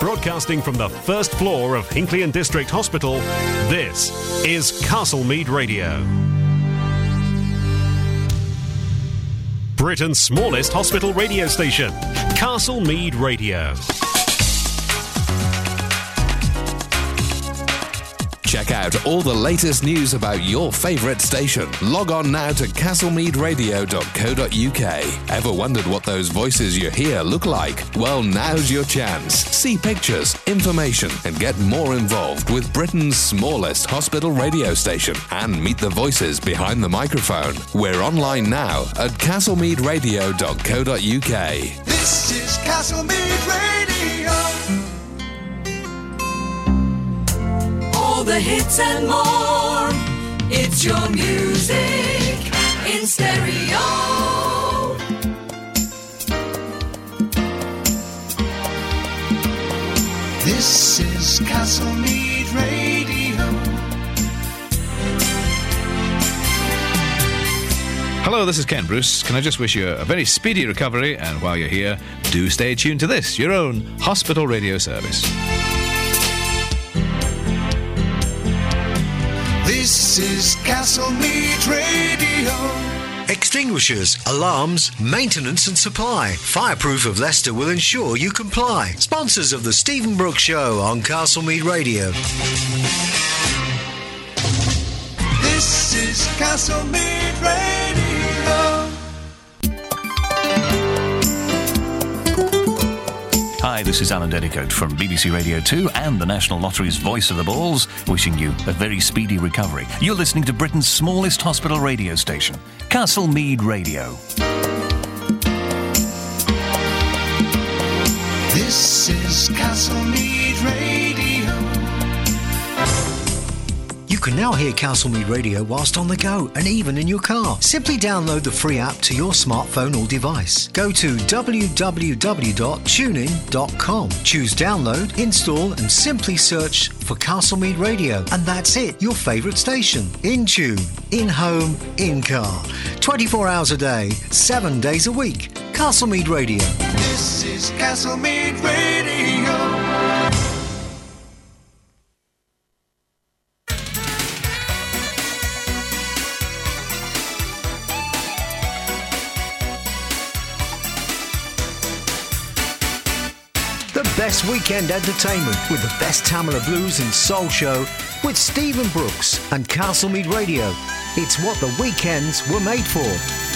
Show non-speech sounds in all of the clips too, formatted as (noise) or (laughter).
Broadcasting from the first floor of Hinckley and District Hospital, this is Castlemead Radio. Britain's smallest hospital radio station, Castlemead Radio. Check out all the latest news about your favourite station. Log on now to castlemeadradio.co.uk. Ever wondered what those voices you hear look like? Well, now's your chance. See pictures, information, and get more involved with Britain's smallest hospital radio station and meet the voices behind the microphone. We're online now at castlemeadradio.co.uk. This is Castlemead Radio. The hits and more. It's your music in stereo. This is Castlemead Radio. Hello, this is Ken Bruce. Can I just wish you a very speedy recovery? And while you're here, do stay tuned to this, your own hospital radio service. This is Castlemead Radio. Extinguishers, alarms, maintenance and supply. Fireproof of Leicester will ensure you comply. Sponsors of the Stephen Brooks Show on Castlemead Radio. This is Castlemead Radio. Hi, this is Alan Dedicoat from BBC Radio 2 and the National Lottery's Voice of the Balls, wishing you a very speedy recovery. You're listening to Britain's smallest hospital radio station, Castlemead Radio. This is Castlemead Radio. You can now hear Castlemead Radio whilst on the go and even in your car. Simply download the free app to your smartphone or device. Go to www.tunein.com. Choose download, install, and simply search for Castlemead Radio. And that's it, your favourite station. In tune, in home, in car. 24 hours a day, 7 days a week. Castlemead Radio. This is Castlemead Radio. Best weekend entertainment with the best Tamla Blues and Soul Show with Stephen Brooks and Castlemead Radio. It's what the weekends were made for.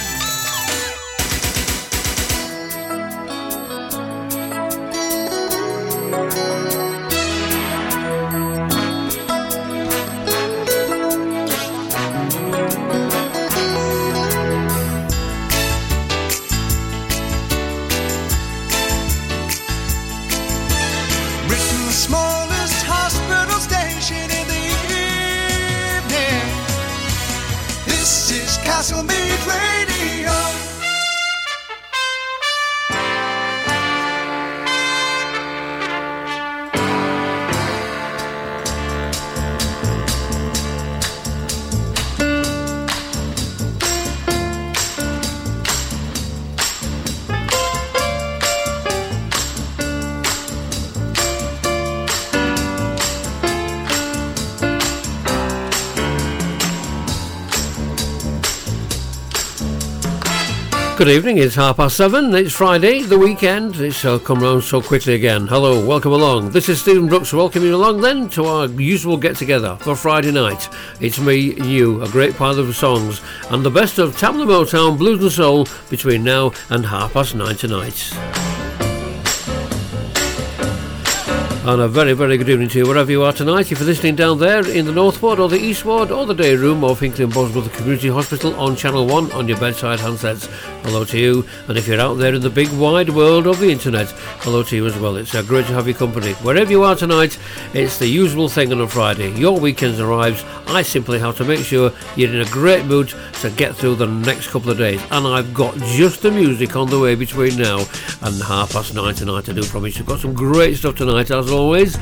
Good evening, it's half past seven, it's Friday, the weekend, it's uh, come round so quickly again. Hello, welcome along. This is Stephen Brooks welcoming you along then to our usual get together for Friday night. It's me, you, a great pile of songs, and the best of Tamla Motown, Blues and Soul between now and half past nine tonight. And a very, very good evening to you wherever you are tonight. If you're listening down there in the North Ward or the East Ward or the day room of Hinckley and Bosworth Community Hospital on Channel 1 on your bedside handsets, hello to you. And if you're out there in the big wide world of the internet, hello to you as well. It's uh, great to have your company. Wherever you are tonight, it's the usual thing on a Friday. Your weekend arrives. I simply have to make sure you're in a great mood to get through the next couple of days. And I've got just the music on the way between now and half past nine tonight. I do promise you've got some great stuff tonight, as always.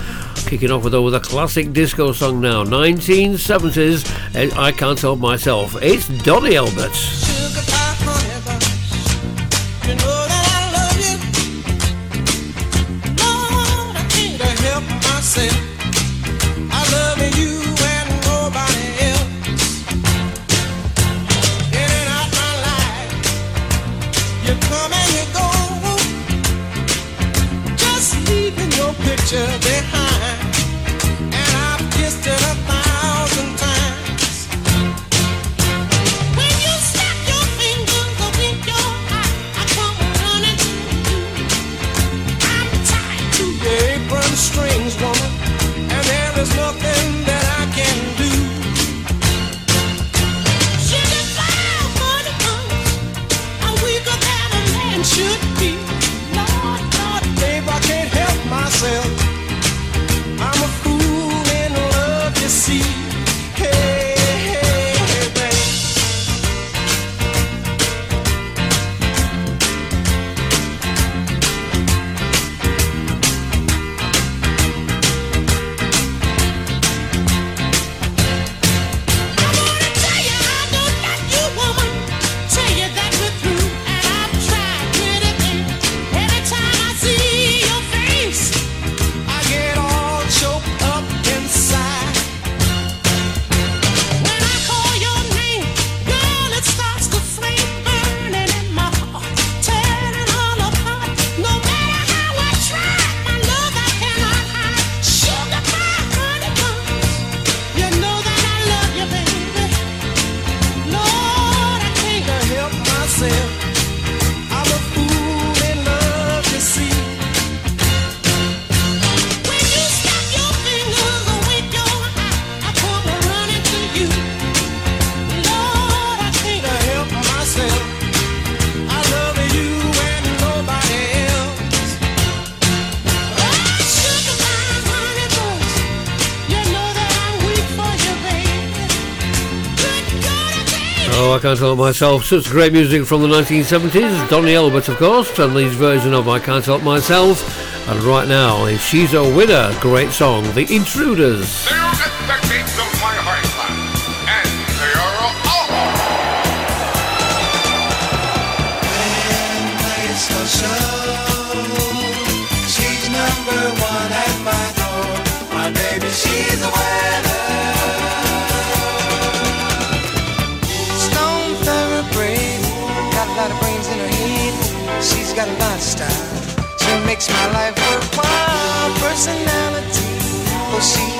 Kicking off with, with a classic disco song now, 1970s. eh, I can't help myself. It's Donny Elbert. Myself. Such great music from the 1970s. Donny Elbert, of course, and his version of I Can't Help Myself. And right now, if she's a winner, great song, The Intruders. Personality, well, she's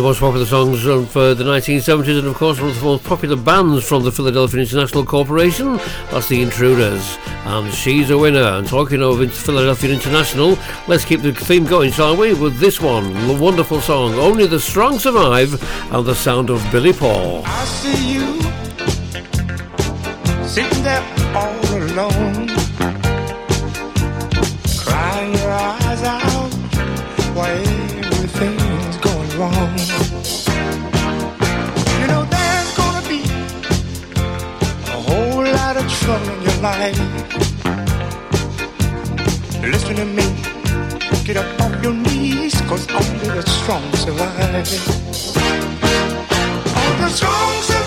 the most popular songs uh, the 1970s, and of course, one of the most popular bands from the Philadelphia International Corporation. That's the Intruders, and she's a winner. And talking of Philadelphia International, let's keep the theme going, shall we? With this one, the wonderful song, Only the Strong Survive, and the sound of Billy Paul. I see you sitting there all alone, sun in your life. Listen to me, get up off your knees, cause only the strong survive. All the strong survive.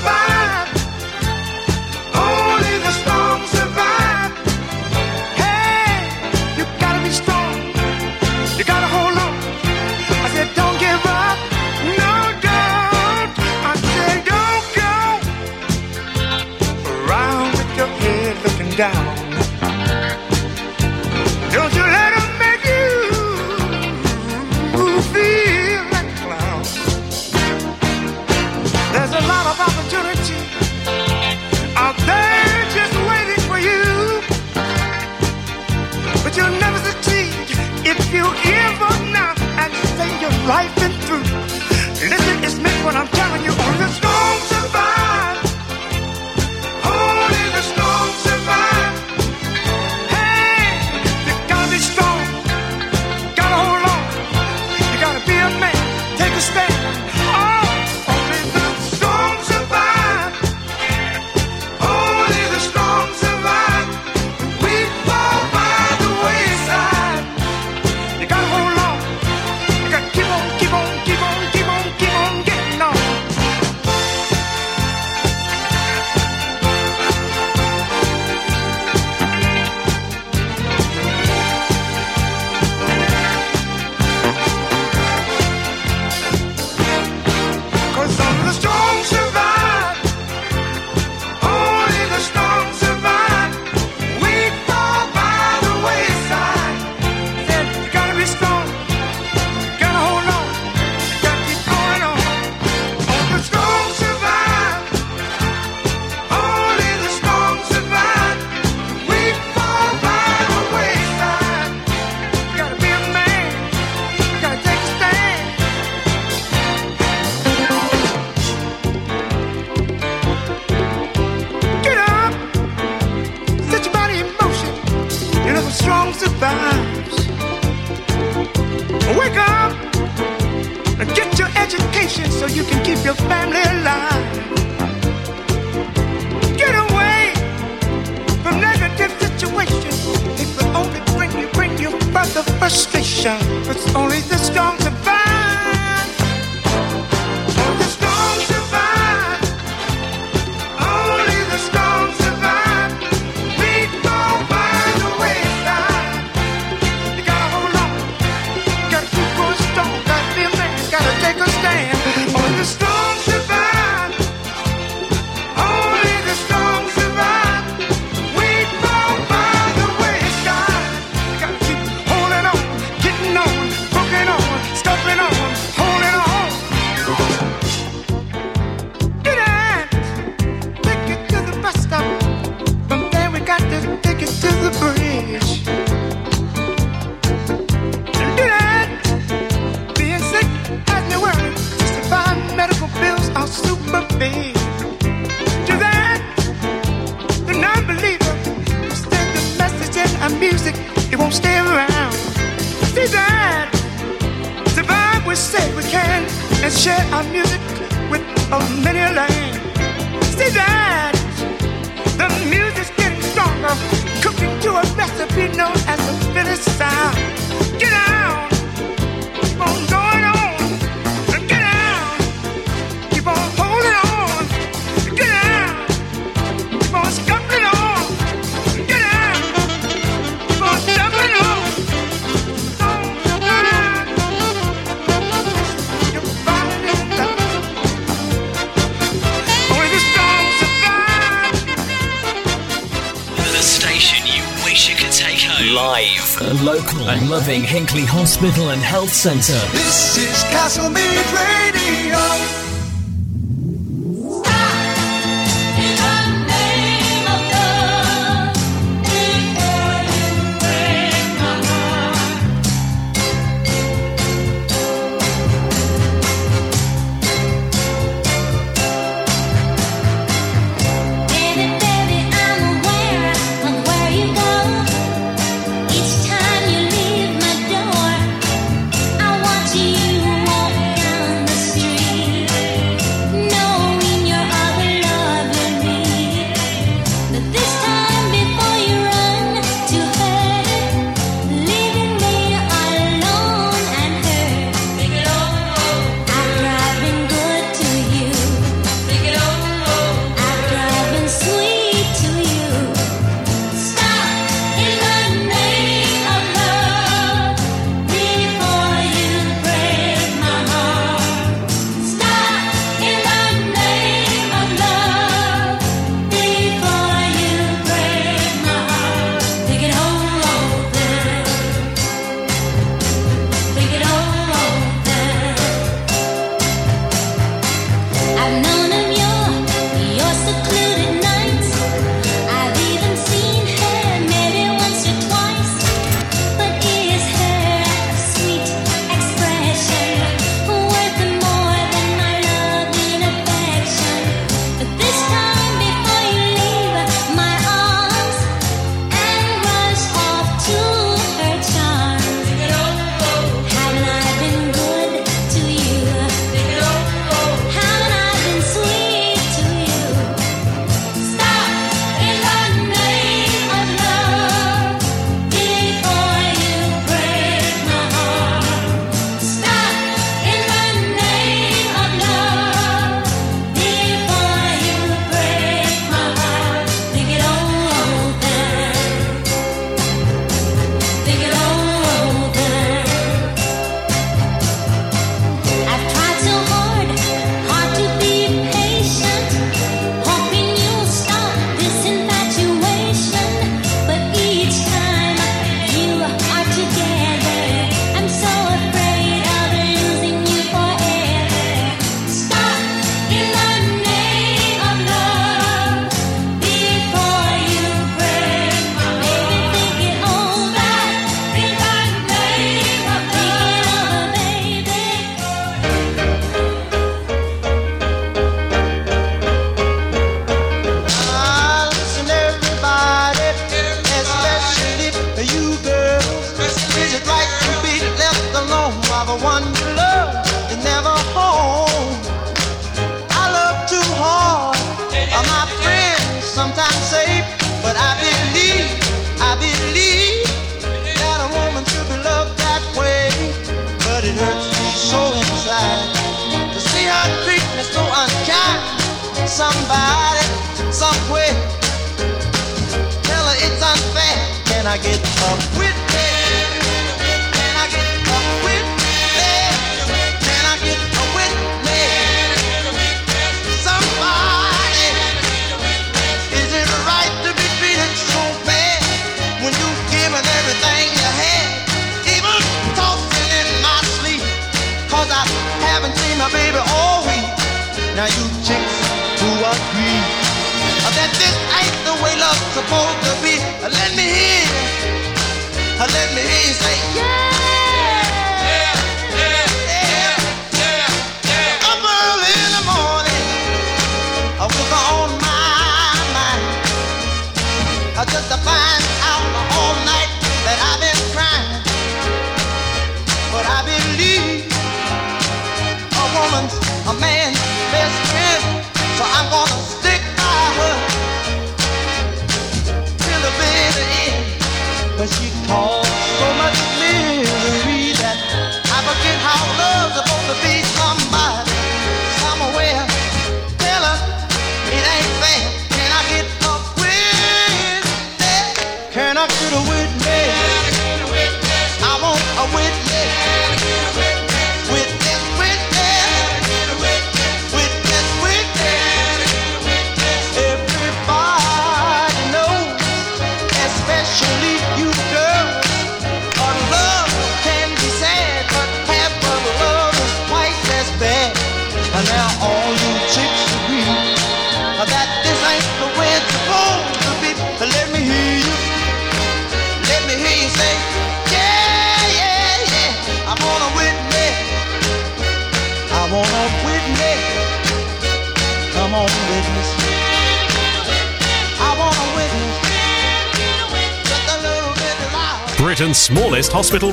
loving Hinckley Hospital and Health Centre. This is Castlemead Radio.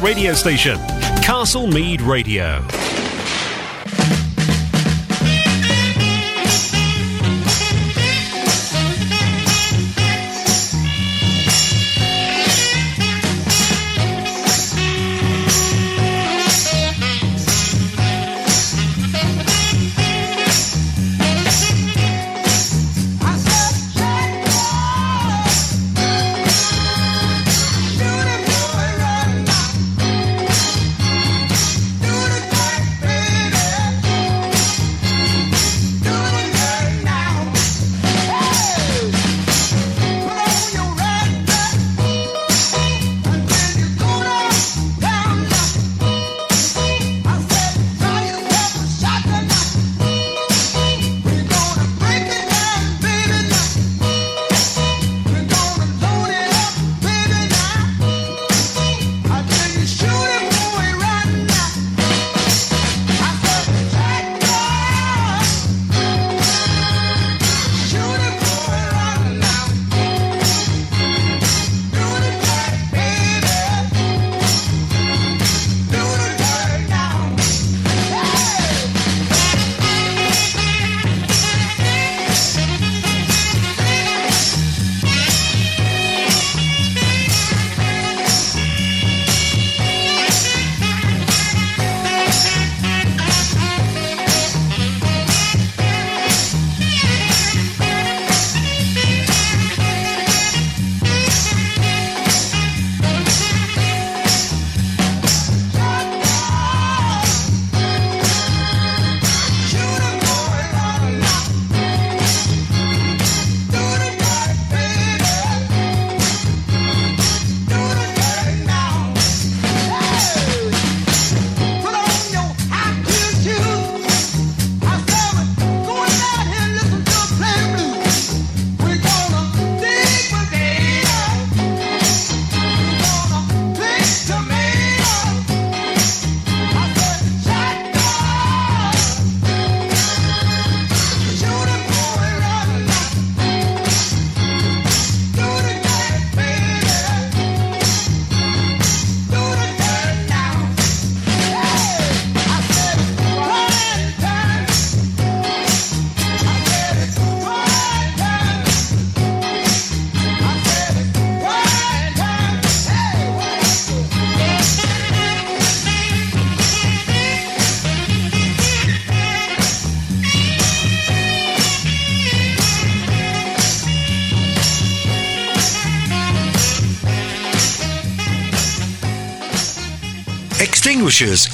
Radio station, Castlemead Radio.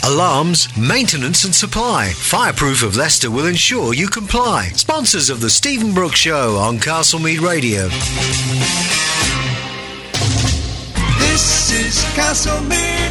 alarms, maintenance and supply. Fireproof of Leicester will ensure you comply. Sponsors of the Stephen Brooks Show on Castlemead Radio. This is Castlemead.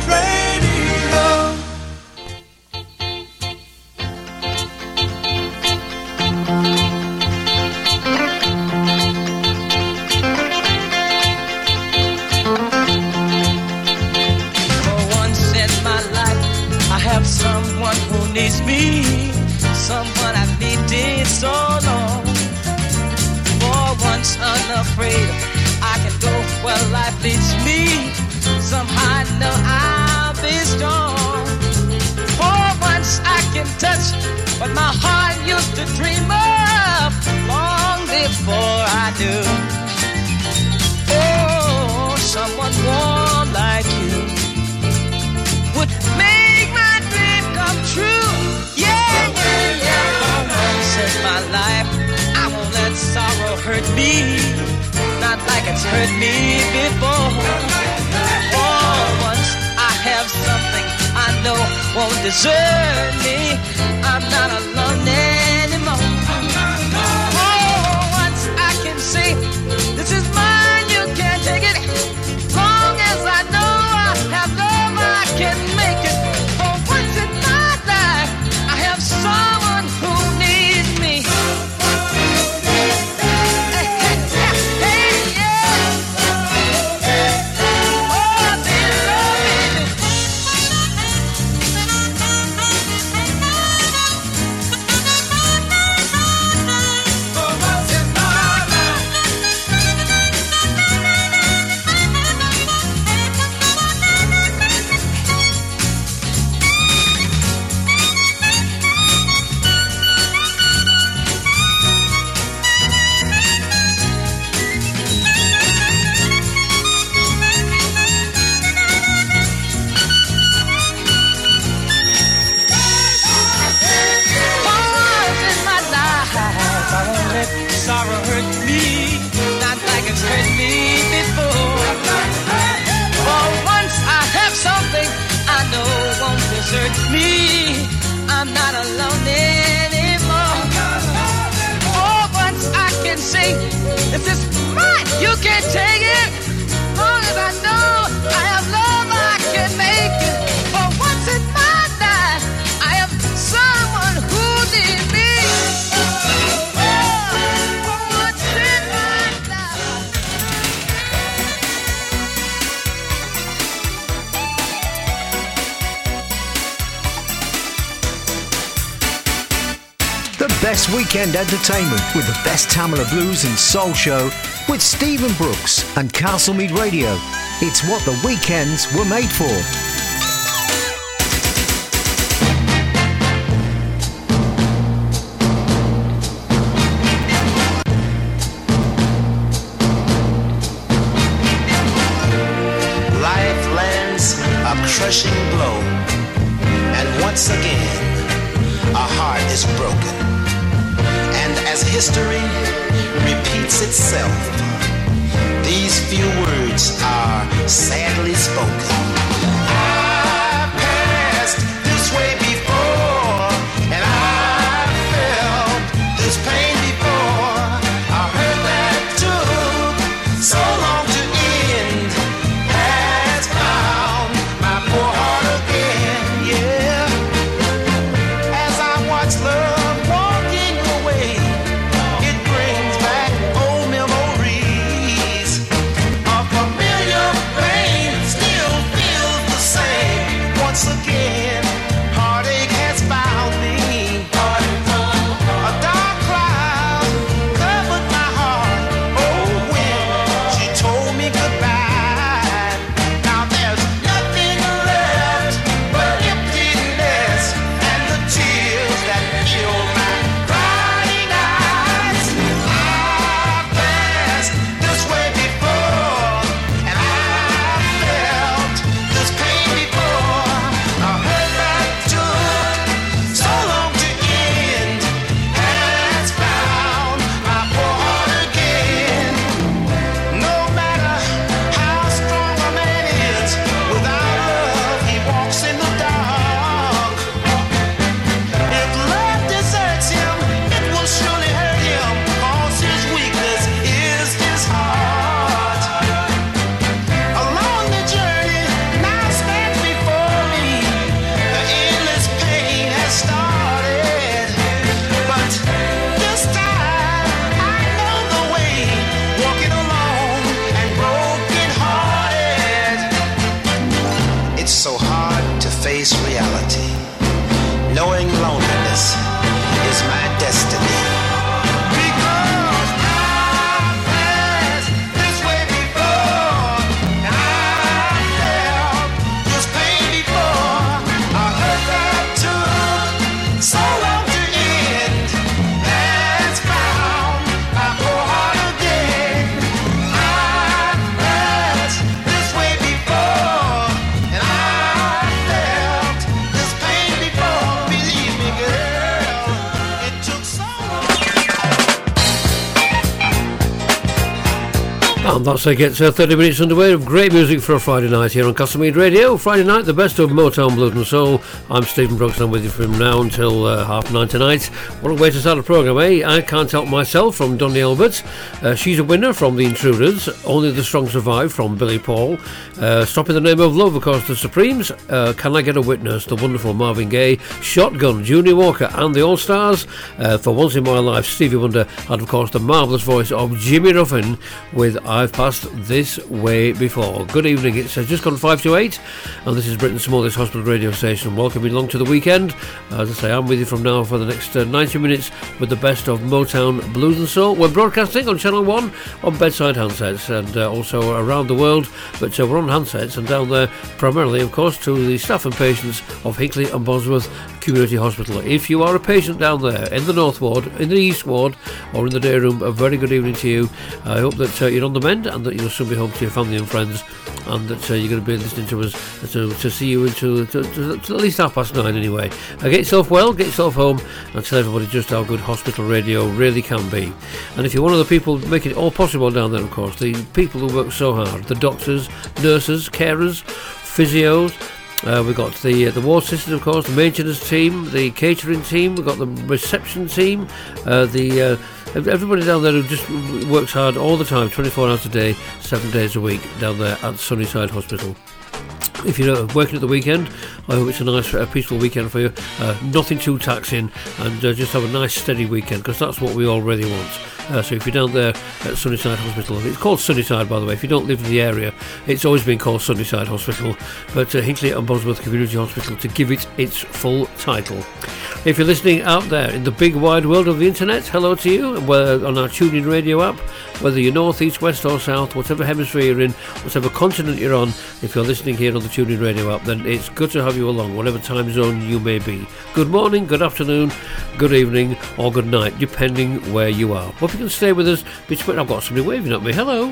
with the best Tamla blues and soul show with Stephen Brooks and Castlemead Radio. It's what the weekends were made for. That's it gets uh, 30 minutes underway of great music for a Friday night here on Castlemead Radio. Friday night, the best of Motown Blues and Soul. I'm Stephen Brooks I'm with you from now until uh, half nine tonight. What a way to start a programme, eh? I Can't Help Myself from Donny Elbert. Uh, she's a winner from The Intruders. Only the Strong Survive from Billy Paul. Uh, Stop in the Name of Love, of course, The Supremes. Uh, Can I Get a Witness, the wonderful Marvin Gaye. Shotgun, Junior Walker and the All Stars. Uh, for once in my life, Stevie Wonder and, of course, the marvellous voice of Jimmy Ruffin with I've passed this way before. Good evening, it's just gone 5 to 8, and this is Britain's smallest hospital radio station. Welcome along to the weekend. As I say, I'm with you from now for the next uh, 90 minutes with the best of Motown Blues and Soul. We're broadcasting on Channel 1 on bedside handsets and uh, also around the world, but uh, we're on handsets and down there primarily, of course, to the staff and patients of Hinckley and Bosworth Community Hospital. If you are a patient down there in the North Ward, in the East Ward, or in the day room, a very good evening to you. I hope that uh, you're on the mend and that you'll soon be home to your family and friends, and that uh, you're going to be listening to us to, to see you until to, to, to at least half past nine anyway. Uh, get yourself well, get yourself home, and tell everybody just how good hospital radio really can be. And if you're one of the people making it all possible down there, of course, the people who work so hard, the doctors, nurses, carers, physios. Uh, we've got the uh, the ward system, of course, the maintenance team, the catering team. We've got the reception team, uh, the uh, everybody down there who just works hard all the time, 24 hours a day, seven days a week, down there at Sunnyside Hospital. If you're working at the weekend, I hope it's a nice, uh, peaceful weekend for you. Uh, nothing too taxing, and uh, just have a nice, steady weekend because that's what we all really want. Uh, so if you're down there at Sunnyside Hospital, it's called Sunnyside by the way. If you don't live in the area, it's always been called Sunnyside Hospital, but uh, Hinckley and Bosworth Community Hospital to give it its full title. If you're listening out there in the big wide world of the internet, hello to you. We're on our TuneIn radio app, whether you're north, east, west, or south, whatever hemisphere you're in, whatever continent you're on. If you're listening here on the TuneIn radio app, then it's good to have you along, whatever time zone you may be. Good morning, good afternoon, good evening, or good night, depending where you are. Can stay with us between. I've got somebody waving at me. Hello.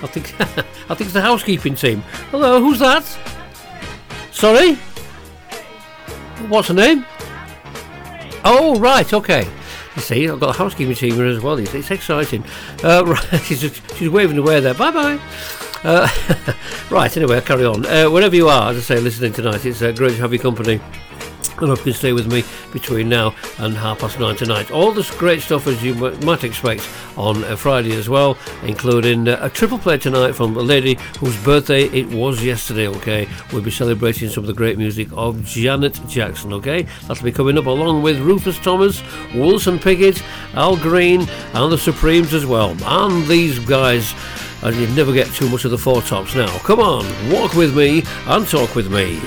I think (laughs) I think it's the housekeeping team. Hello, who's that? Sorry. What's her name? Oh, right, okay. You see, I've got the housekeeping team here as well. It's, it's exciting. Uh, (laughs) right, she's, she's waving away there. Bye bye. Uh, (laughs) right, anyway, I'll carry on. Uh, wherever you are, as I say, listening tonight, it's uh, great to have your company. I hope you can stay with me between now and half past nine tonight. All this great stuff as you might expect on a Friday as well, including uh, a triple play tonight from a lady whose birthday it was yesterday. Okay, we'll be celebrating some of the great music of Janet Jackson. Okay, that'll be coming up along with Rufus Thomas, Wilson Pickett, Al Green, and the Supremes as well. And these guys. And you never get too much of the four tops now. Come on, walk with me and talk with me.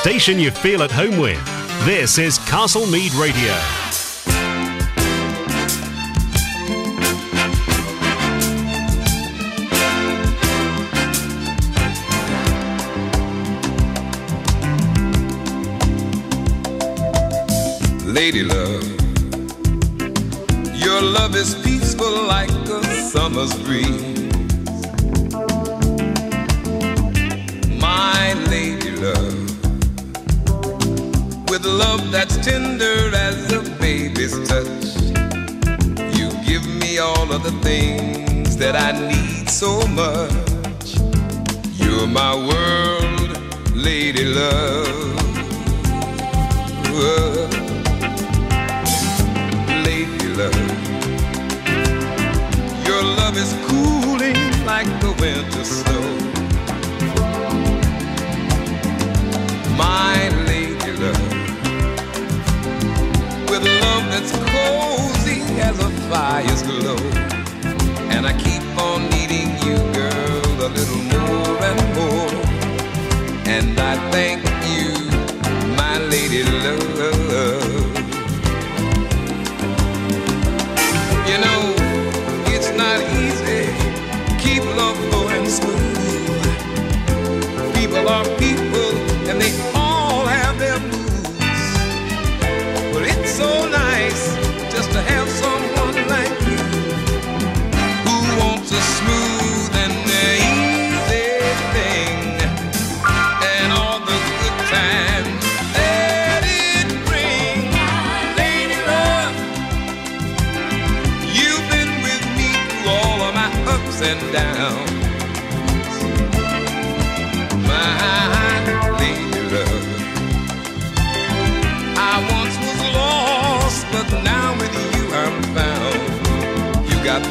Station you feel at home with. This is Castlemead Radio. Lady love, your love is peaceful like a summer's breeze.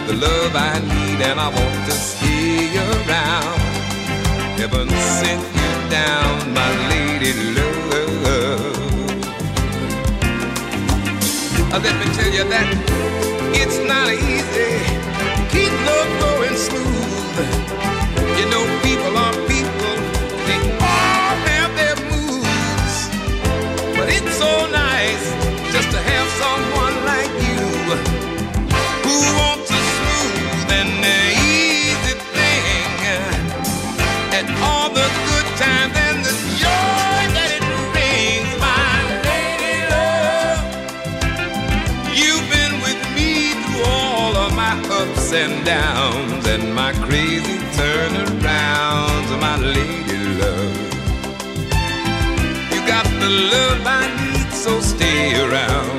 The love I need, and I want to stay around. Heaven sent you down, my lady love. Let me tell you that it's not easy. Keep love going smooth. You know, people are people, they all have their moods. But it's so nice and downs and my crazy turnarounds, my lady love. You got the love I need, so stay around.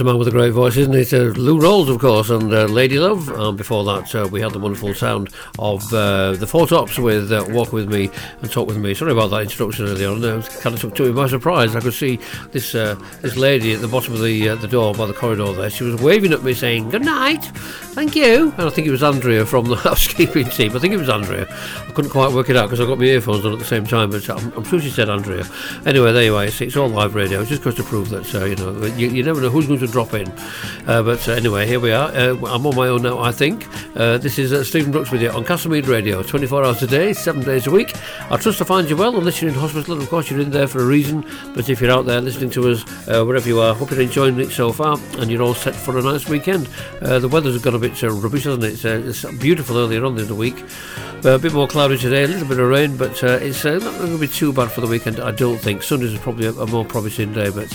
A man with a great voice, isn't it? Uh, Lou Rawls, of course, and uh, Lady Love. And before that, uh, we had the wonderful sound of uh, the Four Tops with uh, Walk With Me and Talk With Me. Sorry about that introduction earlier on. It kind of took to me by surprise. I could see this uh, this lady at the bottom of the the door by the corridor there. She was waving at me saying, Good night, thank you. And I think it was Andrea from the (laughs) housekeeping team. I think it was Andrea. I couldn't quite work it out because I got my earphones on at the same time, but I'm, I'm sure she said Andrea. Anyway, there you are. It's, it's all live radio. It just goes to prove that, you know, you, you never know who's going to drop in. Uh, but uh, anyway, here we are. Uh, I'm on my own now, I think. Uh, this is uh, Stephen Brooks with you on Castlemead Radio, 24 hours a day, 7 days a week. I trust I find you well, unless you're in hospital, of course you're in there for a reason. But if you're out there listening to us, uh, wherever you are, hope you're enjoying it so far, and you're all set for a nice weekend. Uh, the weather's got a bit rubbish, hasn't it? It's, it's beautiful earlier on in the week. A bit more cloudy today, a little bit of rain, but it's not going to be too bad for the weekend, I don't think. Sundays probably a, a more promising day, but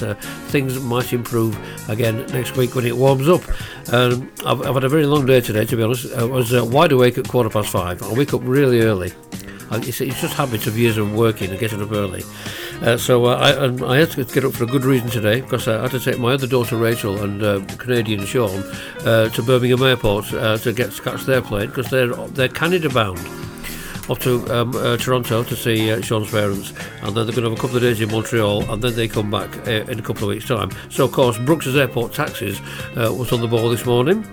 things might improve again next week when it warms up. Um, I've, I've had a very long day today, to be honest. I was uh, wide awake at quarter past five. I wake up really early. It's, it's just habits of years of working and getting up early. Uh, so uh, I, I had to get up for a good reason today because I had to take my other daughter Rachel and uh, Canadian Sean uh, to Birmingham Airport uh, to get to catch their plane because they're they're Canada bound. Up to um, uh, Toronto to see uh, Sean's parents, and then they're going to have a couple of days in Montreal, and then they come back uh, in a couple of weeks' time. So, of course, Brooks's Airport Taxis uh, was on the ball this morning.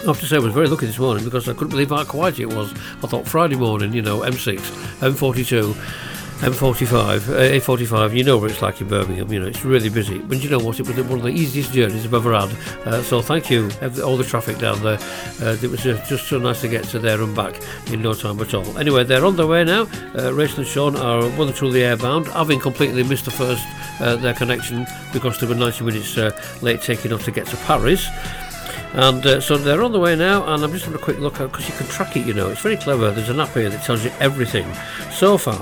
I have to say, I was very lucky this morning because I couldn't believe how quiet it was. I thought Friday morning, you know, M6, M42, M45, uh, A45, you know what it's like in Birmingham, you know, it's really busy. But you know what, it was one of the easiest journeys I've ever had. Uh, so thank you, all the traffic down there. Uh, it was uh, just so nice to get to there and back in no time at all. Anyway, they're on their way now. Uh, Rachel and Sean are well and truly airbound, having completely missed the first, uh, their connection because they were 90 minutes uh, late taking off to get to Paris. And uh, so they're on the way now, and I'm just having a quick look because you can track it. You know, it's very clever. There's an app here that tells you everything. So far,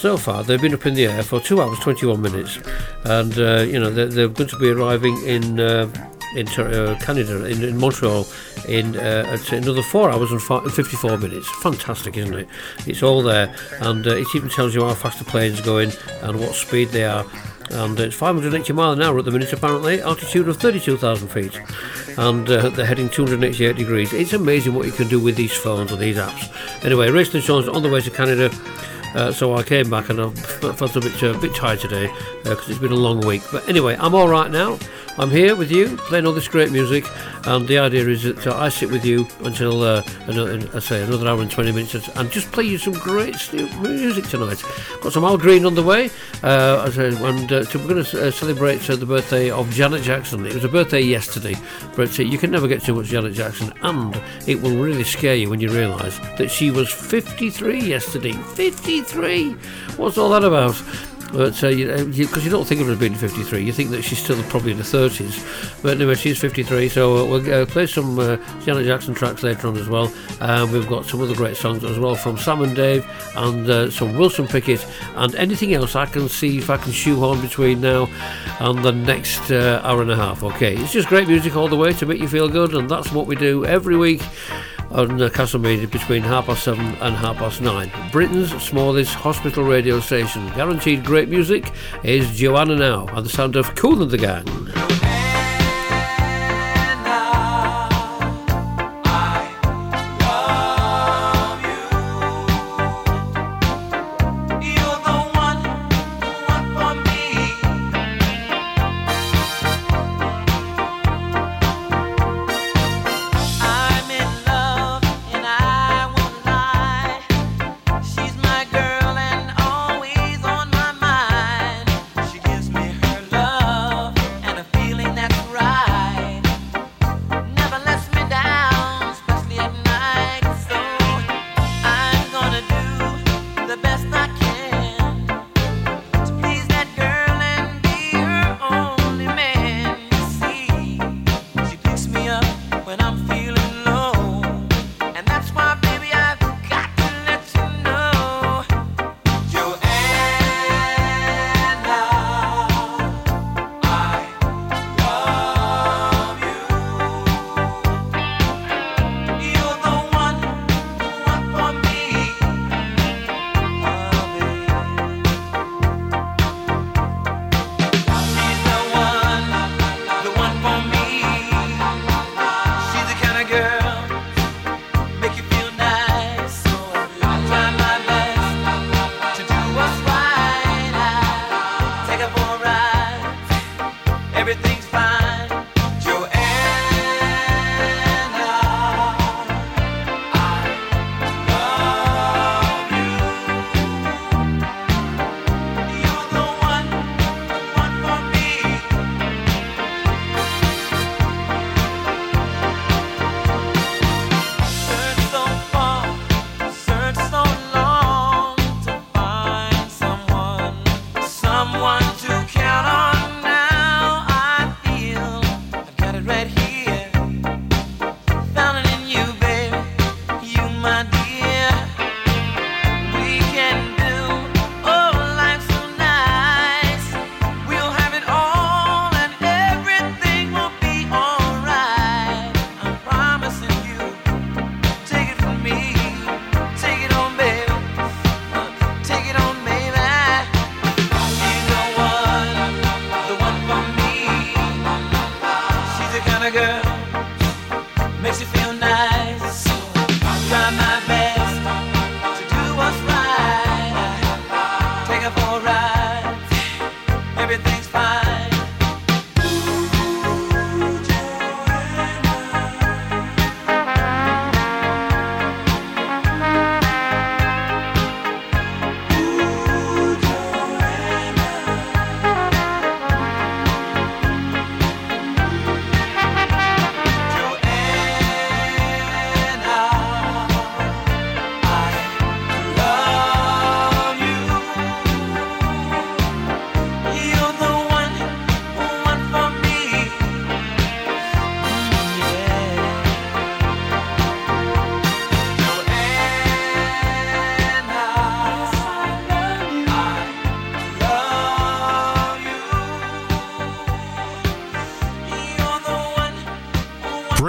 so far they've been up in the air for two hours 21 minutes, and uh, you know they're, they're going to be arriving in. Uh, in uh, Canada, in, in Montreal, in uh, another four hours and fi- 54 minutes. Fantastic, isn't it? It's all there, and uh, it even tells you how fast the plane's going and what speed they are. And it's 580 mile an hour at the minute, apparently, altitude of 32,000 feet, and uh, they're heading 288 degrees. It's amazing what you can do with these phones or these apps. Anyway, Rachel and Sean's on the way to Canada. Uh, so I came back and I felt a bit, uh, bit tired today because it's been a long week. But anyway, I'm all right now. I'm here with you, playing all this great music, and the idea is that uh, I sit with you until uh, another, I say another hour and 20 minutes, and just play you some great music tonight. Got some Al Green on the way, uh, and uh, we're going to uh, celebrate uh, the birthday of Janet Jackson. It was a birthday yesterday, but you can never get too much Janet Jackson, and it will really scare you when you realise that she was 53 yesterday. 53! What's all that about? But uh, you because you, 'cause you don't think of her as being 53, you think that she's still probably in her 30s. But anyway, she's 53, so uh, we'll uh, play some uh, Janet Jackson tracks later on as well. We've got some other great songs as well from Sam and Dave, and uh, some Wilson Pickett, and anything else I can see if I can shoehorn between now and the next uh, hour and a half. Okay, it's just great music all the way to make you feel good, and that's what we do every week on uh, Castlemead between half past seven and half past nine. Britain's smallest hospital radio station. Guaranteed great music is Joanna Now and the sound of Kool and the Gang.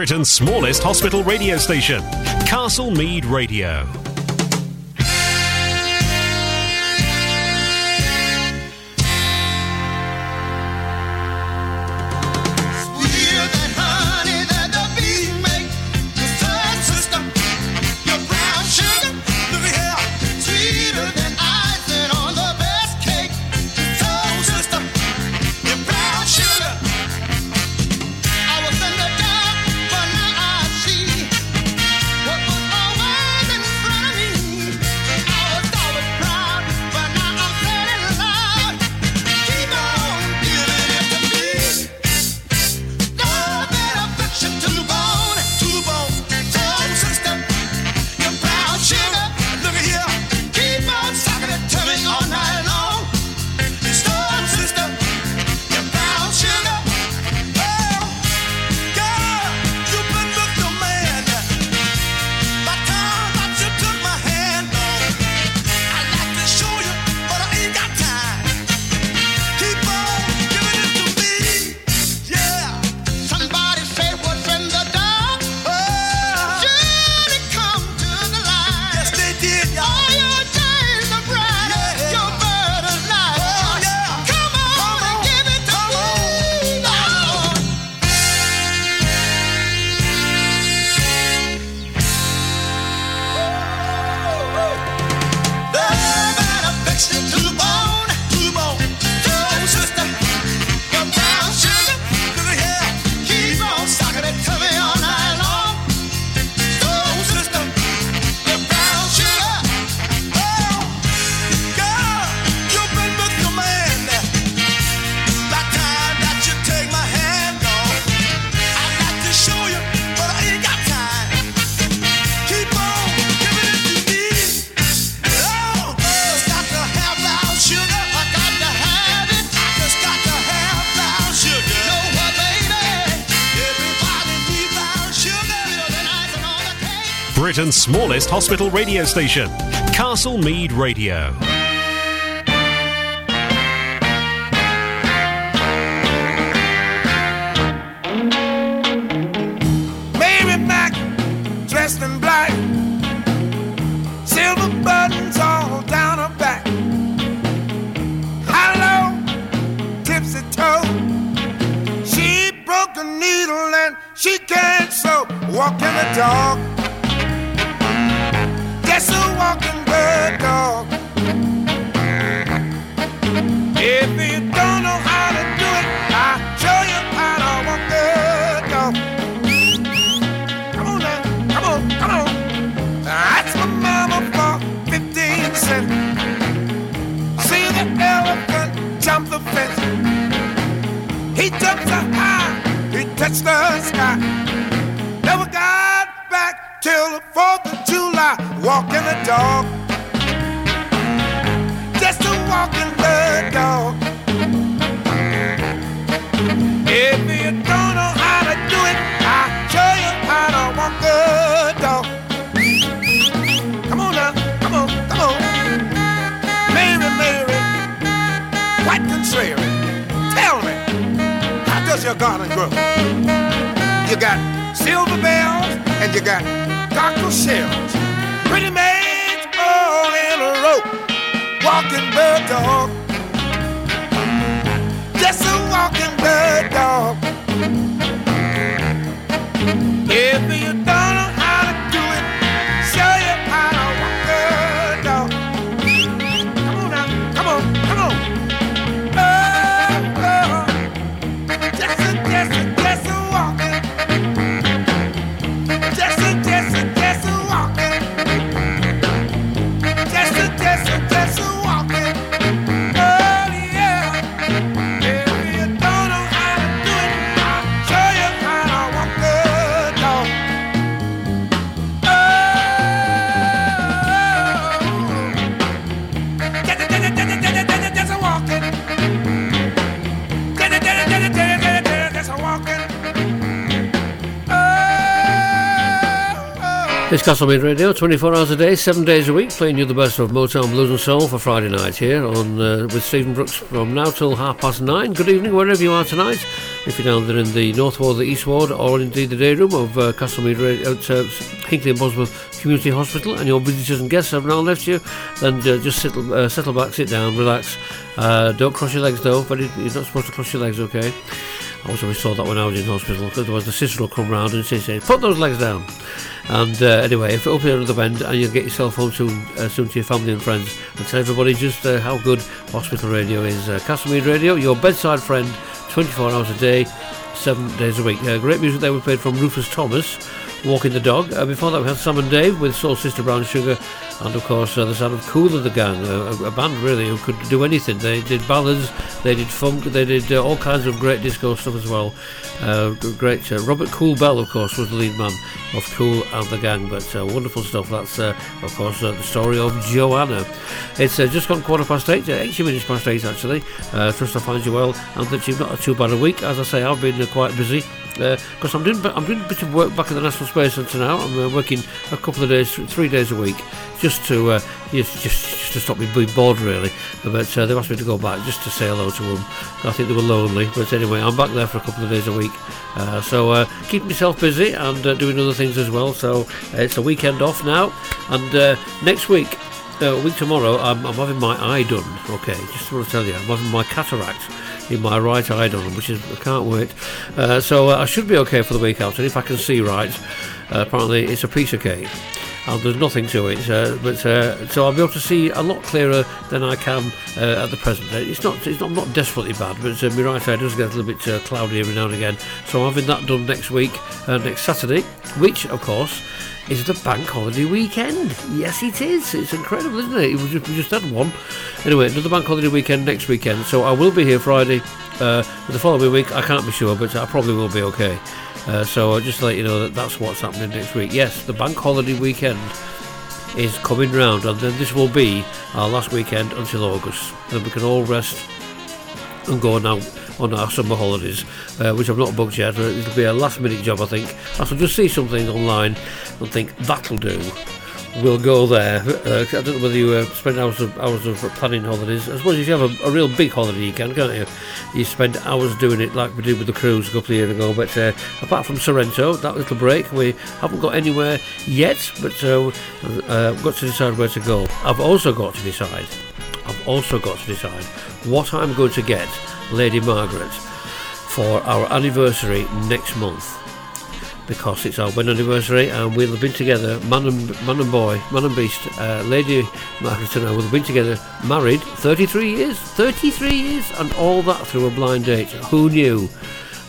Britain's smallest hospital radio station, Castlemead Radio. Smallest hospital radio station, Castlemead Radio. Touch the sky. Never got back till the 4th of July, walking the dog. Just a walking the dog. If you don't know Where's your garden growing? You got silver bells and you got cockle shells. Pretty maids all in a row, walking bird dog. Just a walking bird dog. Yeah, you It's Castlemead Radio, 24 hours a day, 7 days a week, playing you the best of Motown Blues and Soul for Friday night here on uh, with Stephen Brooks from now till half past nine. Good evening, wherever you are tonight. If you're down there in the North Ward, the East Ward, or indeed the day room of uh, Castlemead Radio at uh, Hinckley and Bosworth Community Hospital, and your visitors and guests have now left you, then uh, just settle, uh, settle back, sit down, relax. Uh, don't cross your legs though, but you're not supposed to cross your legs, okay? I was always told that when I was in hospital, otherwise the sister will come round and she say, put those legs down. And uh, anyway, if up here at the bend, and you'll get yourself home soon, uh, soon to your family and friends, and tell everybody just uh, how good hospital radio is. Uh, Castlemead Radio, your bedside friend, 24 hours a day, seven days a week. Uh, great music there we played from Rufus Thomas, Walking the Dog. Uh, before that, we had Sam and Dave with Soul Sister Brown Sugar, and of course, uh, the sound of Kool and the Gang, a, a band really who could do anything. They did ballads, they did funk, they did uh, all kinds of great disco stuff as well. Uh, great. Uh, Robert Kool Bell, of course, was the lead man of Kool and the Gang, but uh, wonderful stuff. That's, uh, of course, the story of Joanna. It's just gone quarter past eight, uh, 80 minutes past eight actually. Uh, trust I find you well, and that you've not had too bad a week. As I say, I've been quite busy because I'm doing I'm doing a bit of work back at the National Space Centre now. I'm working a couple of days, three days a week, just to uh, just, just just to stop me being bored really. But uh, they've asked me to go back just to say hello to them. I think they were lonely, but anyway, I'm back there for a couple of days a week. Uh, so uh, keep myself busy and uh, doing other things as well. So uh, it's a weekend off now, and uh, next week. Uh, a week tomorrow, I'm, I'm having my eye done. Okay, just want to tell you, I'm having my cataract in my right eye done, which is I can't wait. Uh, so uh, I should be okay for the week after if I can see right. Uh, apparently, it's a piece of cake. And there's nothing to it, uh, but uh, so I'll be able to see a lot clearer than I can at the present. It's not, it's not, not desperately bad, but my right eye does get a little bit cloudy every now and again. So I'm having that done next week, next Saturday, which of course is the bank holiday weekend. Yes, it is. It's incredible, isn't it? We just, we just had one. Anyway, another bank holiday weekend next weekend. So I will be here Friday. Uh, the following week, I can't be sure, but I probably will be okay. Uh, so just to let you know that that's what's happening next week. Yes, the bank holiday weekend is coming round, and then this will be our last weekend until August. Then we can all rest and go now on our summer holidays, uh, which I've not booked yet. Uh, It'll be a last minute job, I think. I shall just see something online and think that'll do. We'll go there. Uh, I don't know whether you uh, spend hours of hours of planning holidays. I suppose if you have a, a real big holiday, you can, can't you? You spend hours doing it like we did with the cruise a couple of years ago. But uh, apart from Sorrento, that little break, we haven't got anywhere yet. But uh, uh, I've got to decide where to go. I've also got to decide. I've also got to decide what I'm going to get Lady Margaret for our anniversary next month because it's our wedding anniversary and we'll have been together, man and, man and boy, man and beast, uh, Lady Margaret and I will have been together, married 33 years, 33 years, and all that through a blind date. Who knew?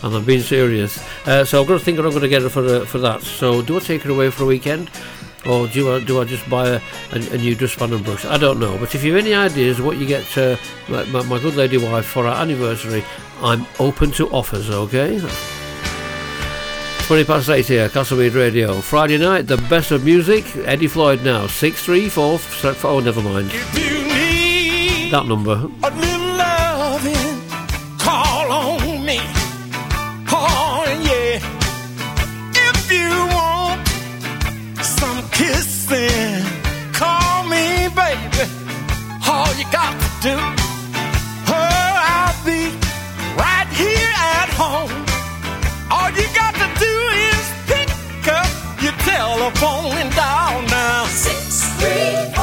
And I'm being serious. Uh, so I've got to think I'm going to get her for, uh, for that. So do I take her away for a weekend? Or do I, do I just buy a, a, a new dustpan and brush? I don't know. But if you have any ideas what you get uh, my, my, my good lady wife for our anniversary, I'm open to offers, okay? 20 past 8 here, Castlemead Radio. Friday night, the best of music. Eddie Floyd now. 634. Oh, never mind. That number. Kissing, call me, baby. All you got to do, oh, I'll be right here at home. All you got to do is pick up your telephone and dial now. Six, three, four,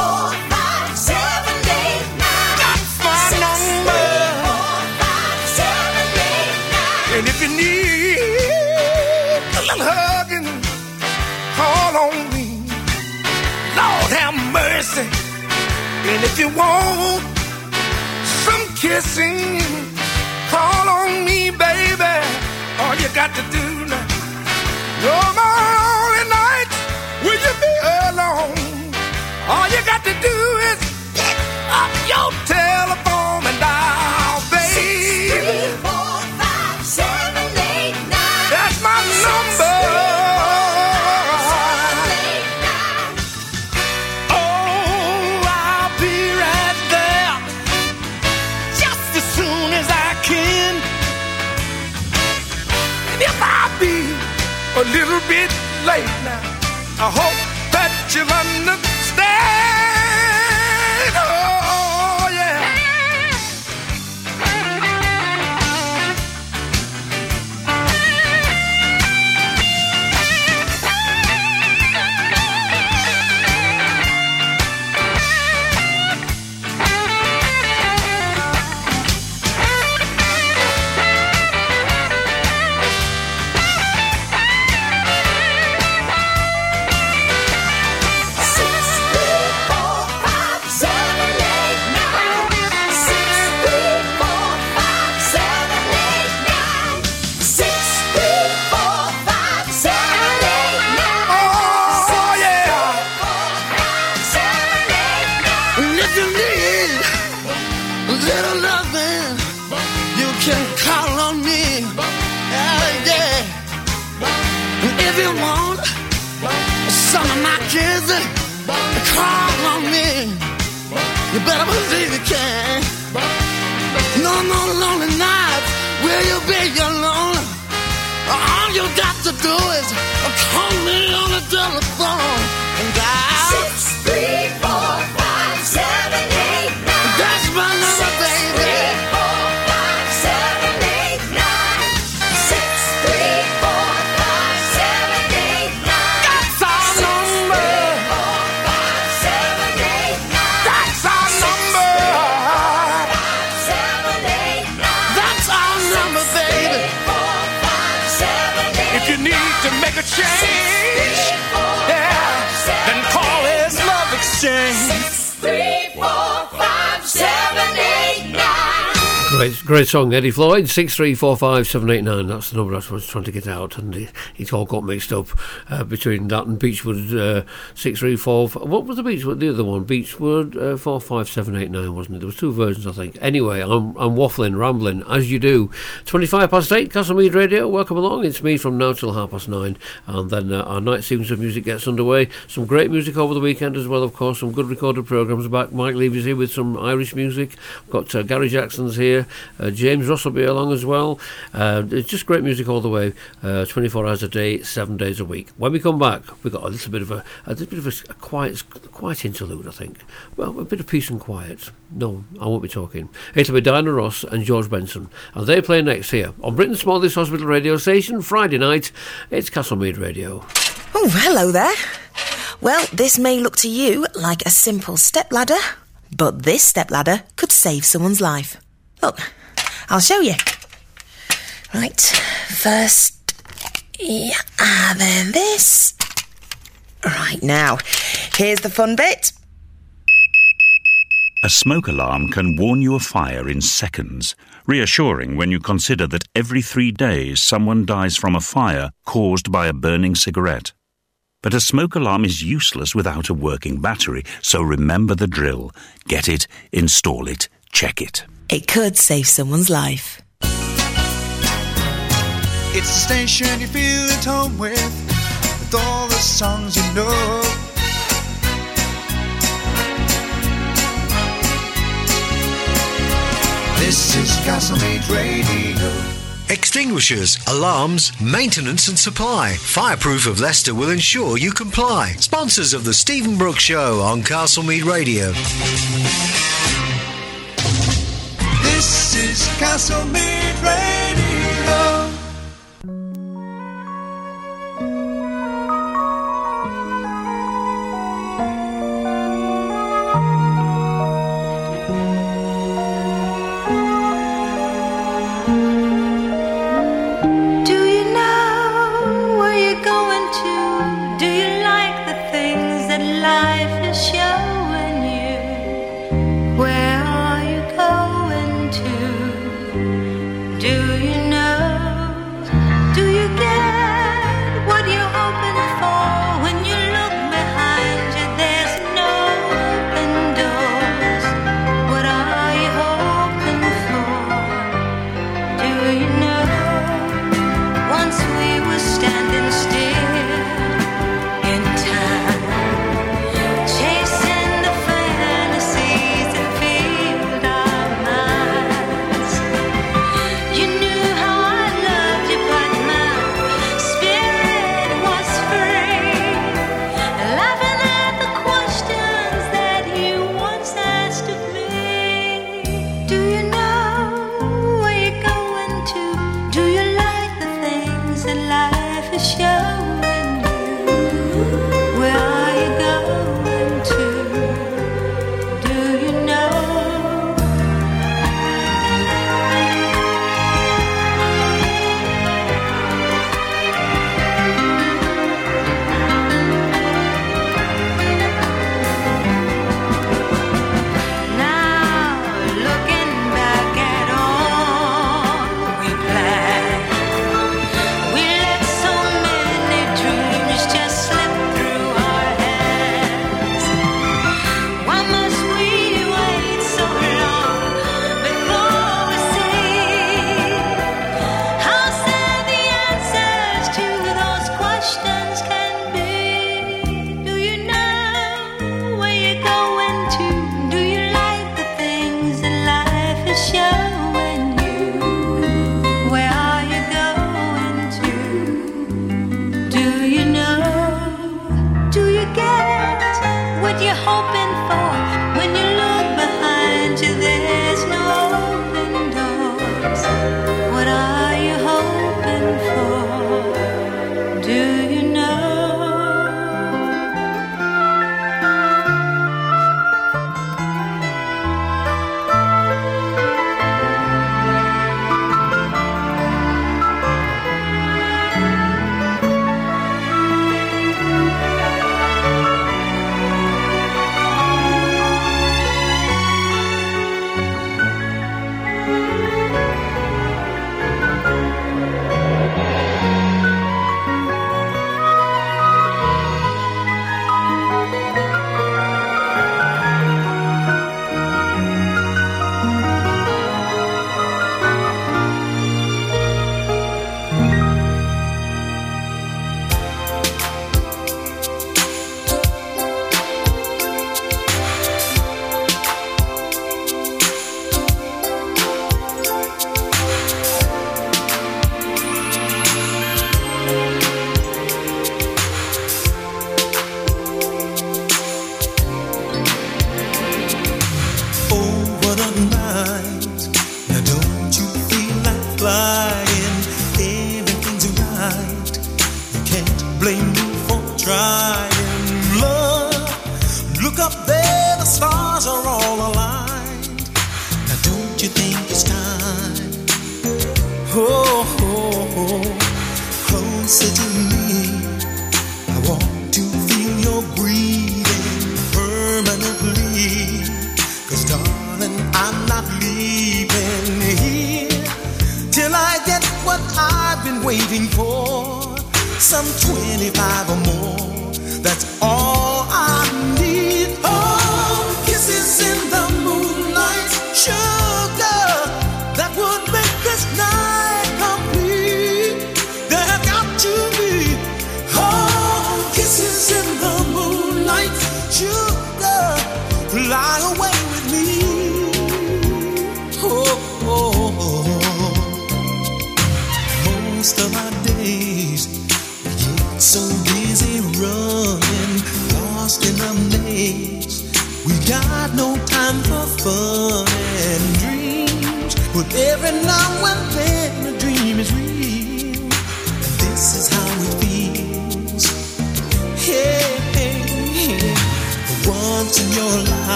And if you want some kissing, call on me, baby. All you got to do now. No more lonely nights. Will you be alone? All you got to do I hope a change, yeah, then call his love exchange. Great, great song, Eddie Floyd. Six three four five seven eight nine. That's the number I was trying to get out, and it, it all got mixed up uh, between that and Beechwood uh, six three four. What was the Beechwood? The other one, Beechwood uh, four five seven eight nine, wasn't it? There was two versions, I think. Anyway, I'm I'm waffling, rambling as you do. Twenty five past eight, Castlemead Radio. Welcome along. It's me from now till half past nine, and then uh, our night sequence of music gets underway. Some great music over the weekend as well, of course. Some good recorded programs back. Mike Levy's here with some Irish music. We've got uh, Gary Jackson's here. Uh, James Ross will be along as well. Uh, it's just great music all the way, uh, 24 hours a day, seven days a week. When we come back, we've got a little bit of a, a little bit of a, a quiet, quiet interlude, I think. Well, a bit of peace and quiet. No, I won't be talking. It'll be Diana Ross and George Benson, and they play next here on Britain's smallest hospital radio station, Friday night. It's Castlemead Radio. Oh, hello there. Well, this may look to you like a simple stepladder, but this stepladder could save someone's life. Look, I'll show you. Right, first, yeah, and then this. Right now, here's the fun bit. A smoke alarm can warn you of fire in seconds, reassuring when you consider that every three days someone dies from a fire caused by a burning cigarette. But a smoke alarm is useless without a working battery, so remember the drill. Get it, install it, check it. It could save someone's life. It's the station you feel at home with, with all the songs you know. This is Castlemead Radio. Extinguishers, alarms, maintenance and supply. Fireproof of Leicester will ensure you comply. Sponsors of the Stephen Brooks Show on Castlemead Radio. This is Castle Castlemead Radio.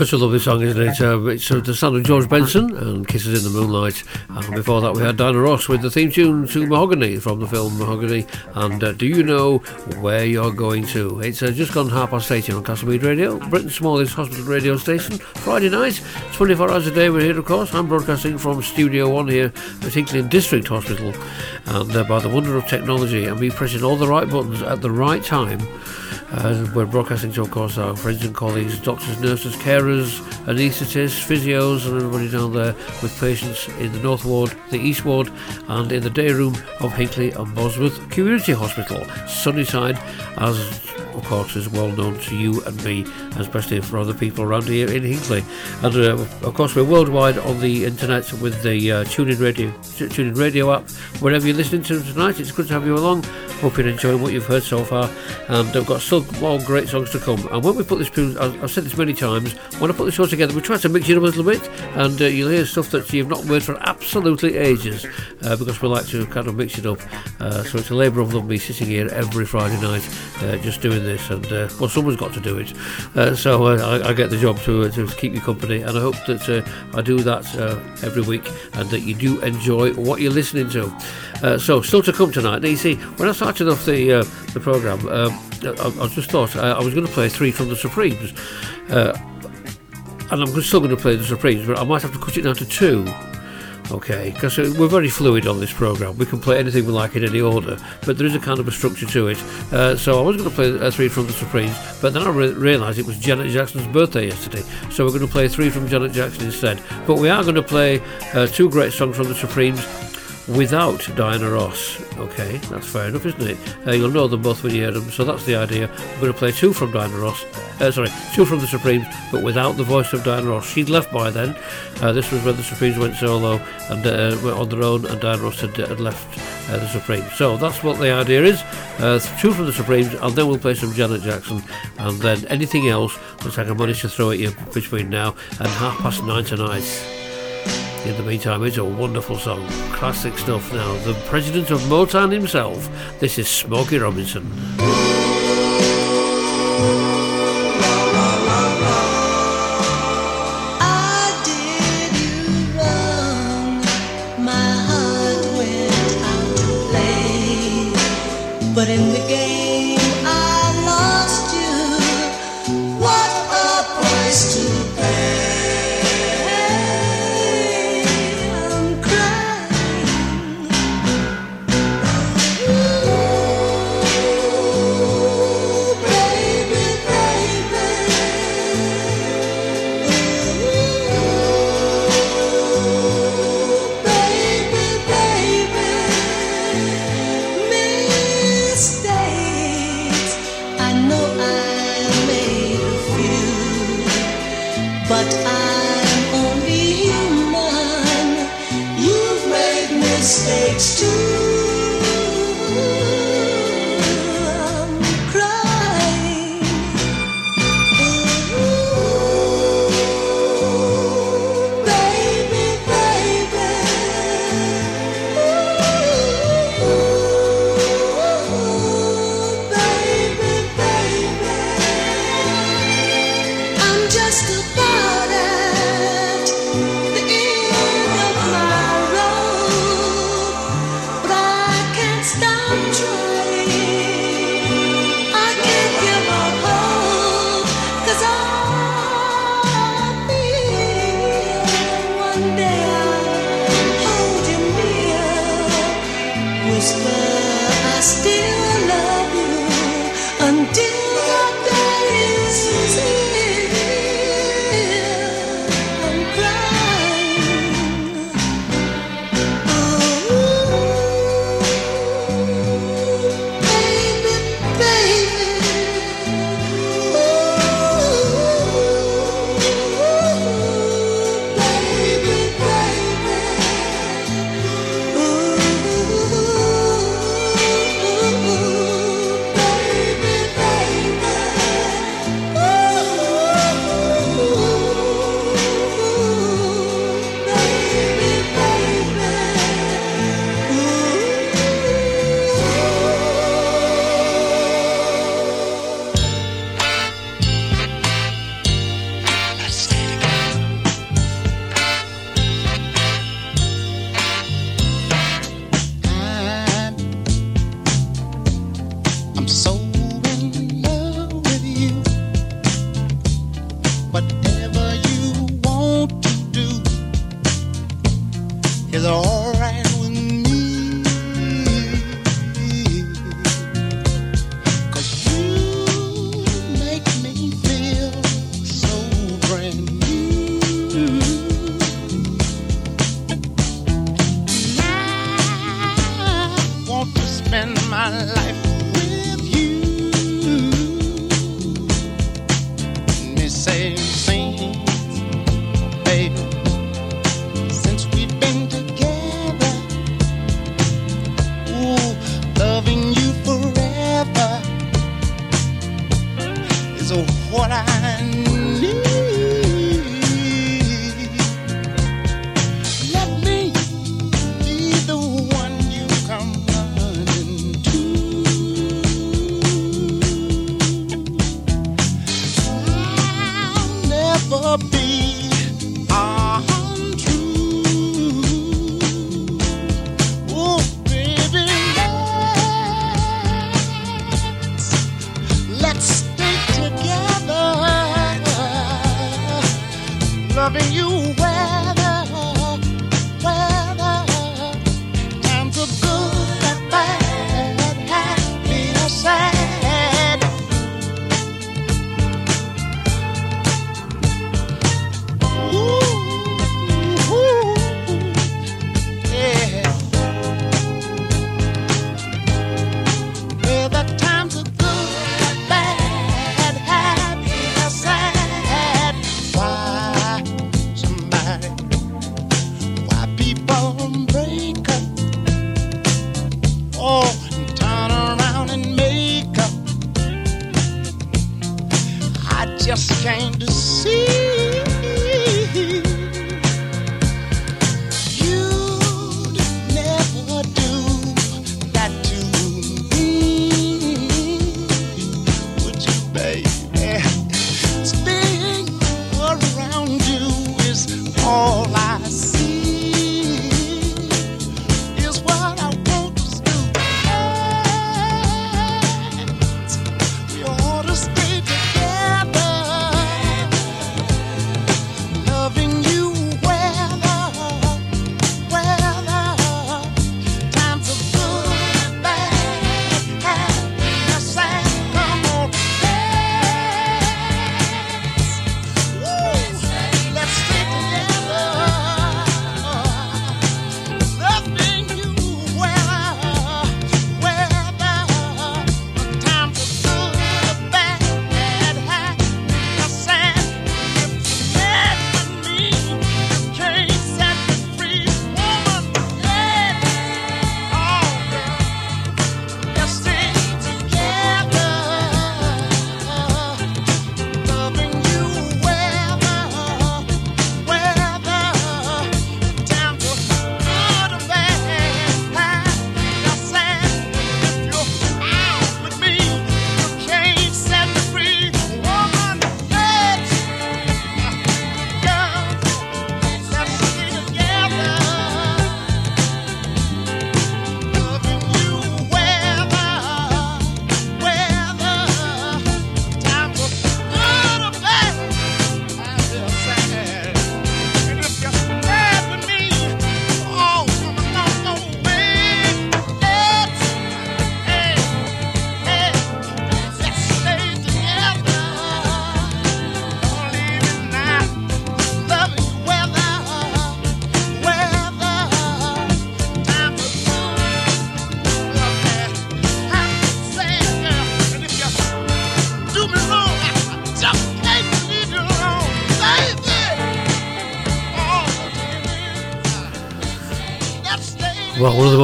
Such a lovely song, isn't it? Uh, it's uh, the sound of George Benson and Kisses in the Moonlight. And before that, we had Diana Ross with the theme tune to Mahogany from the film Mahogany. And uh, Do You Know Where You're Going To? It's uh, just gone half past eight on Castlemead Radio, Britain's smallest hospital radio station. Friday night, 24 hours a day, we're here, of course. I'm broadcasting from Studio One here at Hinckley District Hospital. And uh, by the wonder of technology and me pressing all the right buttons at the right time, uh, we're broadcasting to, of course, our friends and colleagues, doctors, nurses, carers, anaesthetists, physios, and everybody down there with patients in the North Ward, the East Ward, and in the day room of Hinckley and Bosworth Community Hospital. Sunnyside, as of course, is well known to you and me, especially for other people around here in Hinckley. And uh, of course, we're worldwide on the internet with the uh, TuneIn Radio, TuneIn Radio app. Wherever you're listening to tonight, it's good to have you along. Hope you're enjoying what you've heard so far. And I've got still more great songs to come. And when we put this, I've I've said this many times, when I put the show together, we try to mix it up a little bit, and uh, you'll hear stuff that you've not heard for absolutely ages, uh, because we like to kind of mix it up. Uh, so it's a labour of love me sitting here every Friday night, uh, just doing this, and uh, well, someone's got to do it. Uh, so uh, I, I get the job to, uh, to keep you company, and I hope that uh, I do that uh, every week, and that you do enjoy what you're listening to. So still to come tonight. Now you see, when I started off the the program, um, I, I just thought I, I was going to play three from the Supremes. And I'm still going to play the Supremes, but I might have to cut it down to two. Okay, because we're very fluid on this program. We can play anything we like in any order, but there is a kind of a structure to it. Uh, so I was going to play uh, three from the Supremes, but then I re- realised it was Janet Jackson's birthday yesterday, so we're going to play three from Janet Jackson instead. But we are going to play uh, two great songs from the Supremes without Diana Ross. Okay, that's fair enough, isn't it? Uh, you'll know them both when you hear them, so that's the idea. We're going to play two from Diana Ross. Uh, sorry, two from the Supremes, but without the voice of Diana Ross. She'd left by then. Uh, this was when the Supremes went solo and uh, went on their own, and Diana Ross had, had left uh, the Supremes. So that's what the idea is. Uh, two from the Supremes, and then we'll play some Janet Jackson, and then anything else that I can manage to throw at you between now and half past nine tonight. In the meantime, it's a wonderful song. Classic stuff now. The president of Motown himself. This is Smokey Robinson. But in the game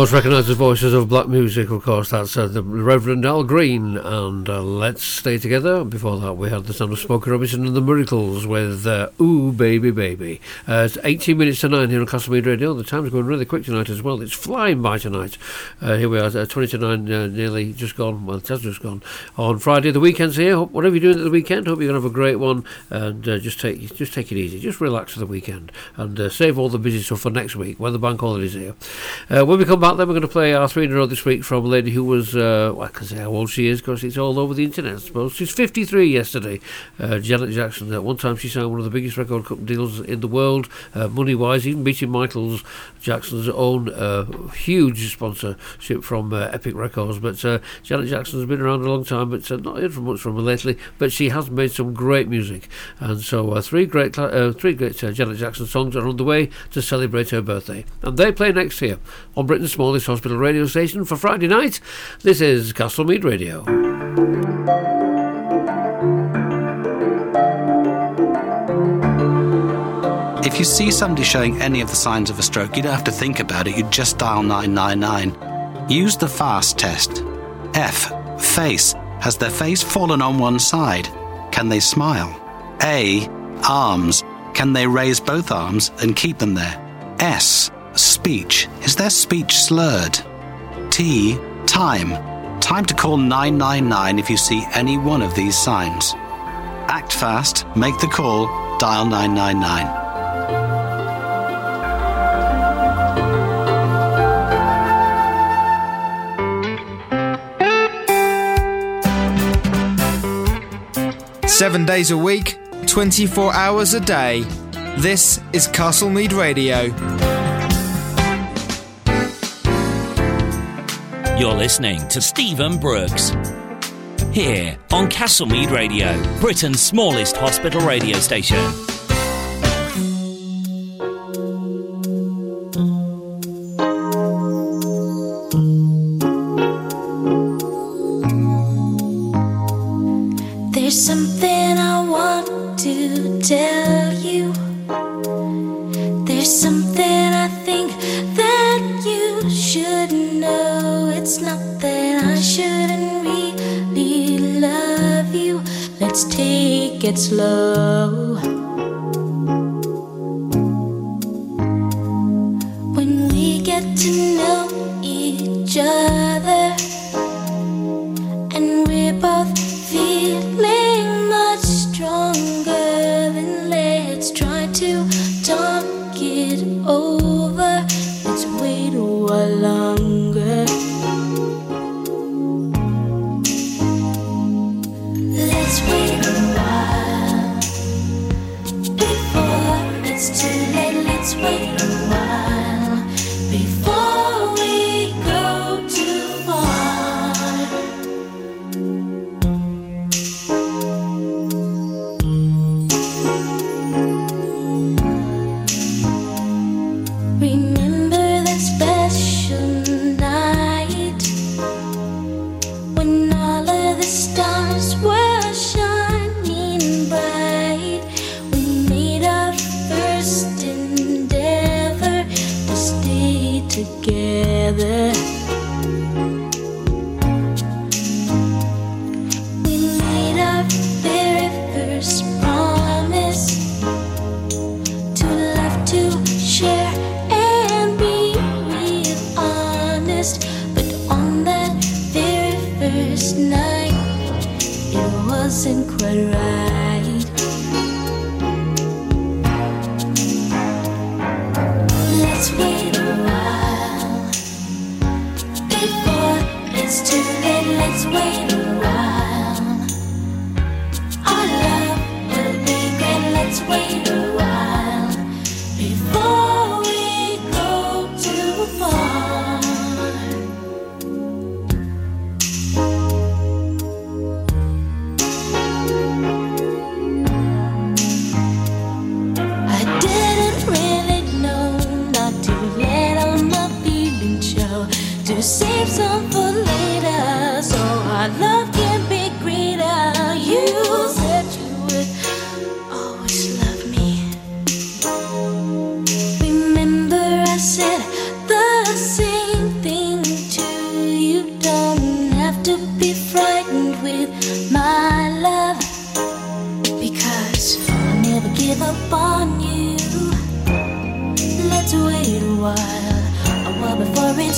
One of the most voices of black music, of course, that's uh, the Reverend Al Green, and uh, Let's Stay Together. Before that, we had the sound of Smokey Robinson and the Miracles with uh, Ooh Baby Baby. Uh, it's 18 minutes to 9 here on Castlemead Radio. The time's going really quick tonight as well. It's flying by tonight. Uh, here we are, uh, 20 to 9, uh, nearly just gone. Well, it has just gone. On Friday, the weekend's here. Hope, whatever you're doing at the weekend, hope you're going to have a great one, and uh, just take just take it easy. Just relax for the weekend, and uh, save all the busy stuff for next week when the bank holiday's here. Uh, when we come back, then we're going to play our three in a row this week from a lady who was, well, I can say how old she is because it's all over the internet, I suppose. She's 53 yesterday. Janet Jackson. At one time, she signed one of the biggest record co- deals in the world, money wise, even beating Michael Jackson's own huge sponsorship from uh, Epic Records. But uh, Janet Jackson's been around a long time, but uh, not heard from much from her lately. But she has made some great music, and so uh, three great, uh, three great uh, Janet Jackson songs are on the way to celebrate her birthday, and they play next here on Britain's smallest hospital radio station for Friday night. This is Castlemead Radio. If you see somebody showing any of the signs of a stroke, you don't have to think about it, you just dial 999. Use the FAST test. F. Face. Has their face fallen on one side? Can they smile? A. Arms. Can they raise both arms and keep them there? S. Speech. Is their speech slurred? T. Time. Time to call 999 if you see any one of these signs. Act fast, make the call, dial 999. Seven days a week, 24 hours a day. This is Castlemead Radio. You're listening to Stephen Brooks. Here on Castlemead Radio, Britain's smallest hospital radio station.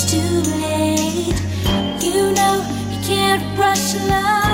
it's too late. You know you can't rush love.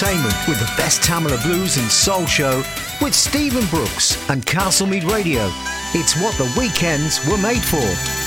entertainment with the best Tamla Blues and Soul show with Stephen Brooks and Castlemead Radio. It's what the weekends were made for.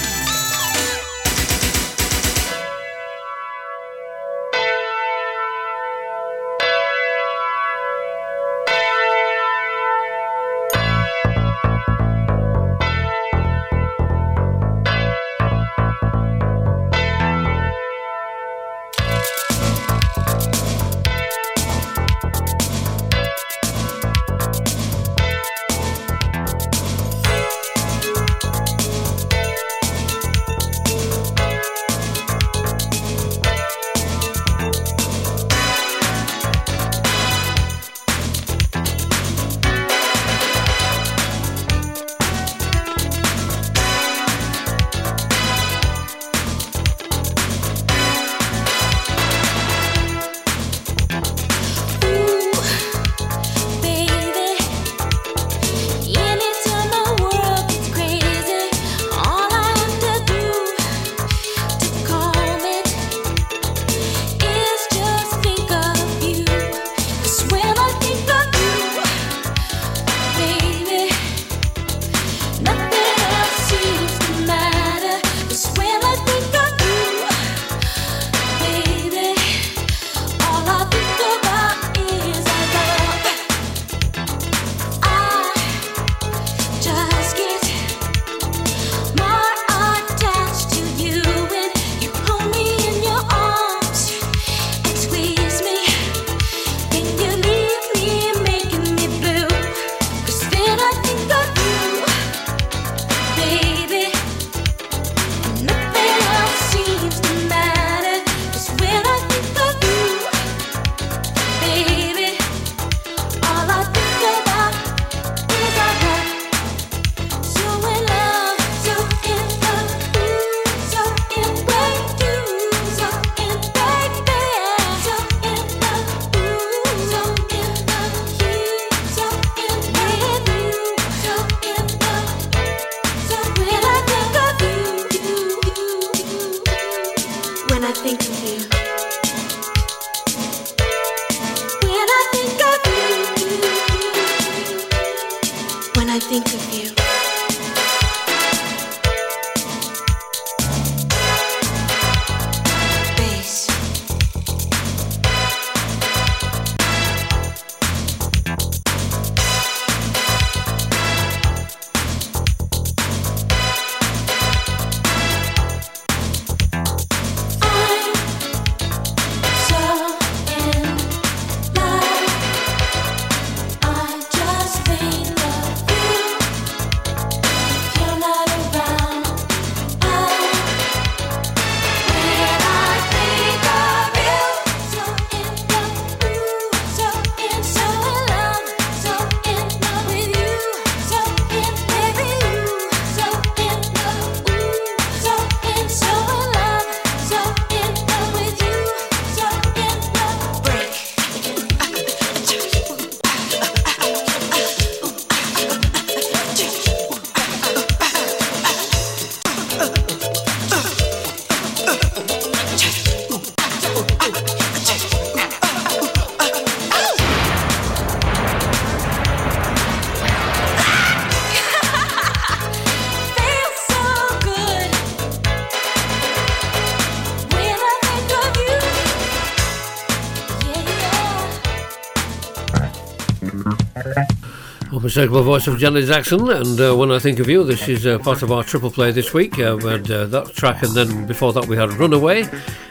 Unmistakable voice of Janet Jackson, and uh, when I think of you, this is uh, part of our triple play this week. Uh, we had uh, that track, and then before that, we had Runaway,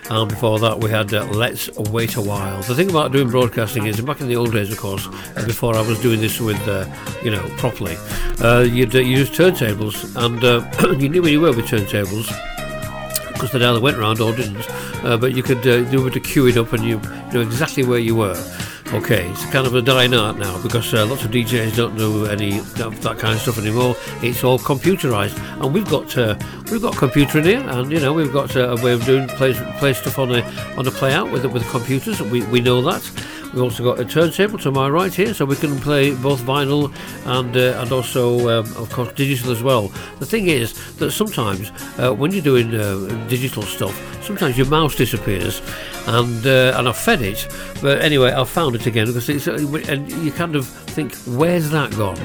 and before that, we had uh, Let's Wait a While. The thing about doing broadcasting is, back in the old days, of course, before I was doing this with, uh, you know, properly, you'd use turntables, and (clears throat) you knew where you were with turntables because they either went round or didn't. Uh, but you could uh, do a bit of it up and you know exactly where you were. Okay, it's kind of a dying art now because uh, lots of DJs don't do any of that kind of stuff anymore. It's all computerized, and we've got uh, we've got computer in here, and you know we've got uh, a way of doing play, play stuff on a on a play out with with computers. We we know that. We've also got a turntable to my right here, so we can play both vinyl and uh, and also, um, of course, digital as well. The thing is that sometimes uh, when you're doing uh, digital stuff, sometimes your mouse disappears, and uh, and I've fed it, but anyway, I've found it again because it's uh, and you kind of think, where's that gone?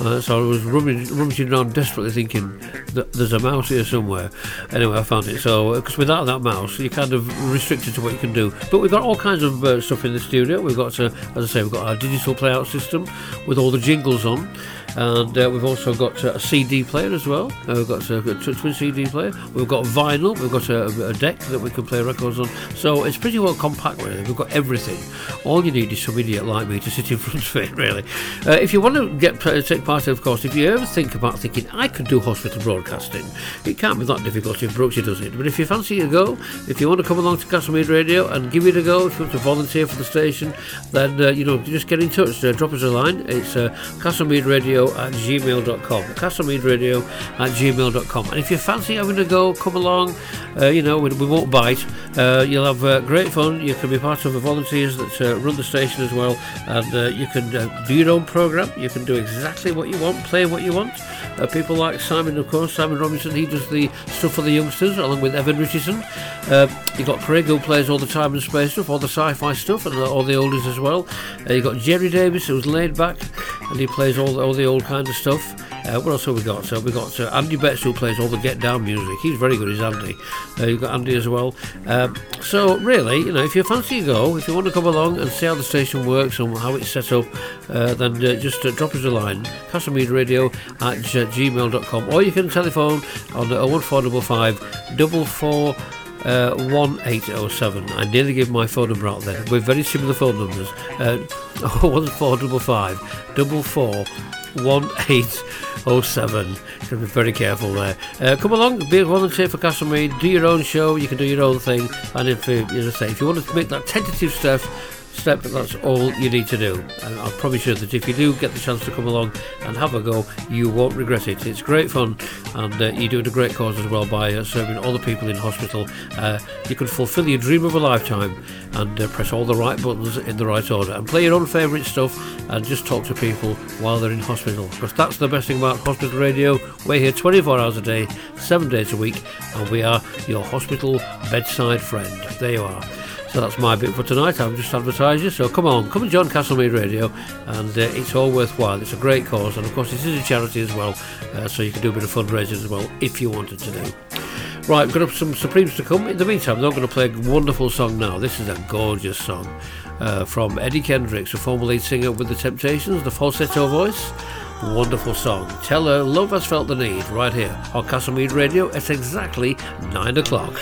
Uh, so I was rummaging, rummaging around desperately thinking that there's a mouse here somewhere. Anyway, I found it. So because without that mouse, you're kind of restricted to what you can do. But we've got all kinds of uh, stuff in the studio. We've got, uh, as I say, we've got our digital playout system with all the jingles on. And uh, we've also got uh, a CD player as well. Uh, we've got uh, a twin CD player. We've got vinyl. We've got a, a deck that we can play records on. So it's pretty well compact, really. We've got everything. All you need is some idiot like me to sit in (laughs) front of it, really. Uh, if you want to get uh, take part, of course, if you ever think about thinking I could do hospital broadcasting, it can't be that difficult if Brooksy does it. But if you fancy a go, if you want to come along to Castlemead Radio and give it a go, if you want to volunteer for the station, then uh, you know just get in touch. Uh, drop us a line. It's uh, castlemeadradio at gmail.com. Castlemeadradio at gmail.com. And if you fancy having a go, come along. Uh, you know, we, we won't bite. Uh, you'll have uh, great fun. You can be part of the volunteers that uh, run the station as well. And uh, you can uh, do your own programme. You can do exactly what you want, play what you want. People like Simon, of course, Simon Robinson, he does the stuff for the youngsters along with Evan Richardson. You've got Craig who plays all the time and space stuff, all the sci-fi stuff, and all the oldies as well. You've got Jerry Davis who's laid back and he plays all, all the old kind of stuff. Uh, what else have we got? So we've got uh, Andy Betts who plays all the get down music. He's very good, is Andy. Uh, you've got Andy as well. Um, so really, you know, if you fancy a go, if you want to come along and see how the station works and how it's set up, uh, then uh, just uh, drop us a line, castlemeadradio at gmail.com, or you can telephone on uh, 01455 double four. Uh, 1807. I nearly gave my phone number out there. We're very similar phone numbers. Uh, (laughs) 01455 double four 1807. You have to be very careful there. Uh, come along, be a volunteer for Castlemead, do your own show, you can do your own thing, and if, uh, as I say, if you want to make that tentative step, step, but that's all you need to do. And I promise you that if you do get the chance to come along and have a go, you won't regret it. It's great fun, and uh, you're doing a great cause as well by uh, serving all the people in hospital. Uh, you can fulfil your dream of a lifetime and uh, press all the right buttons in the right order and play your own favourite stuff and just talk to people while they're in hospital. Because that's the best thing about hospital radio. We're here 24 hours a day, seven days a week, and we are your hospital bedside friend. There you are. So that's my bit for tonight. I've just advertised you. So come on, come and join Castlemead Radio, and uh, it's all worthwhile. It's a great cause, and of course, it is a charity as well. Uh, so you can do a bit of fundraising as well if you wanted to do. Right, we've got some Supremes to come. In the meantime, they're going to play a wonderful song now. This is a gorgeous song uh, from Eddie Kendricks, a former lead singer with The Temptations, the falsetto voice. Wonderful song. Tell her love has felt the need right here on Castlemead Radio. It's exactly nine o'clock.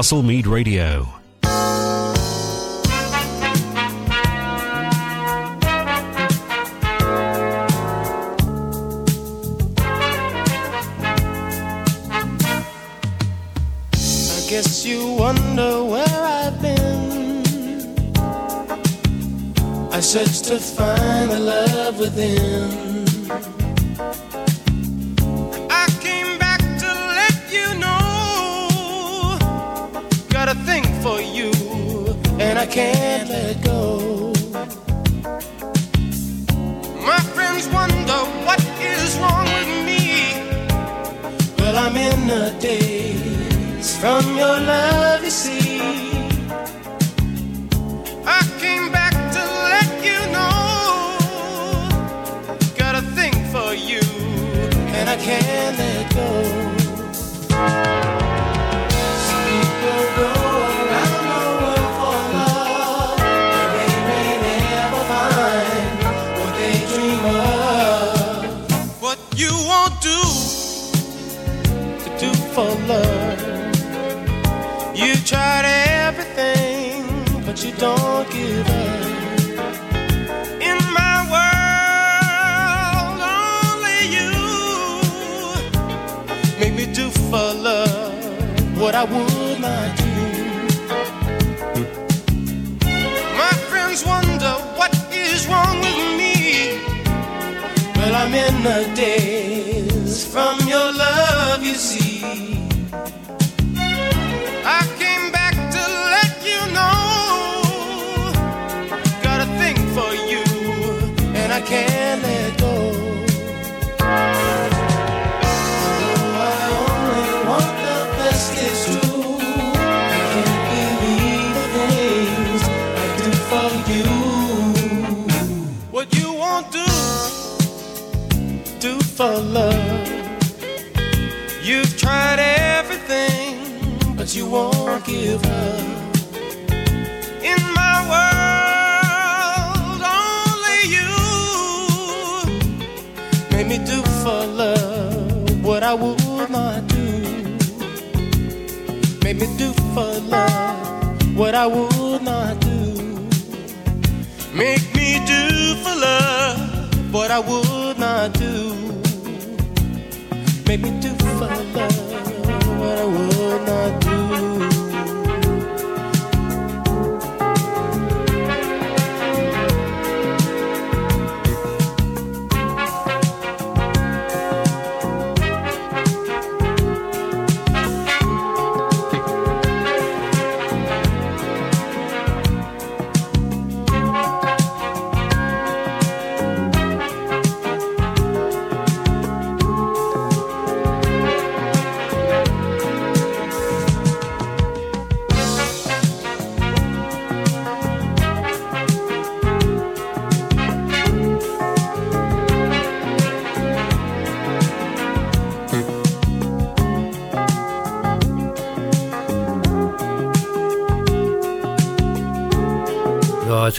Is Castlemead Radio. I guess you wonder where I've been. I searched to find the love within.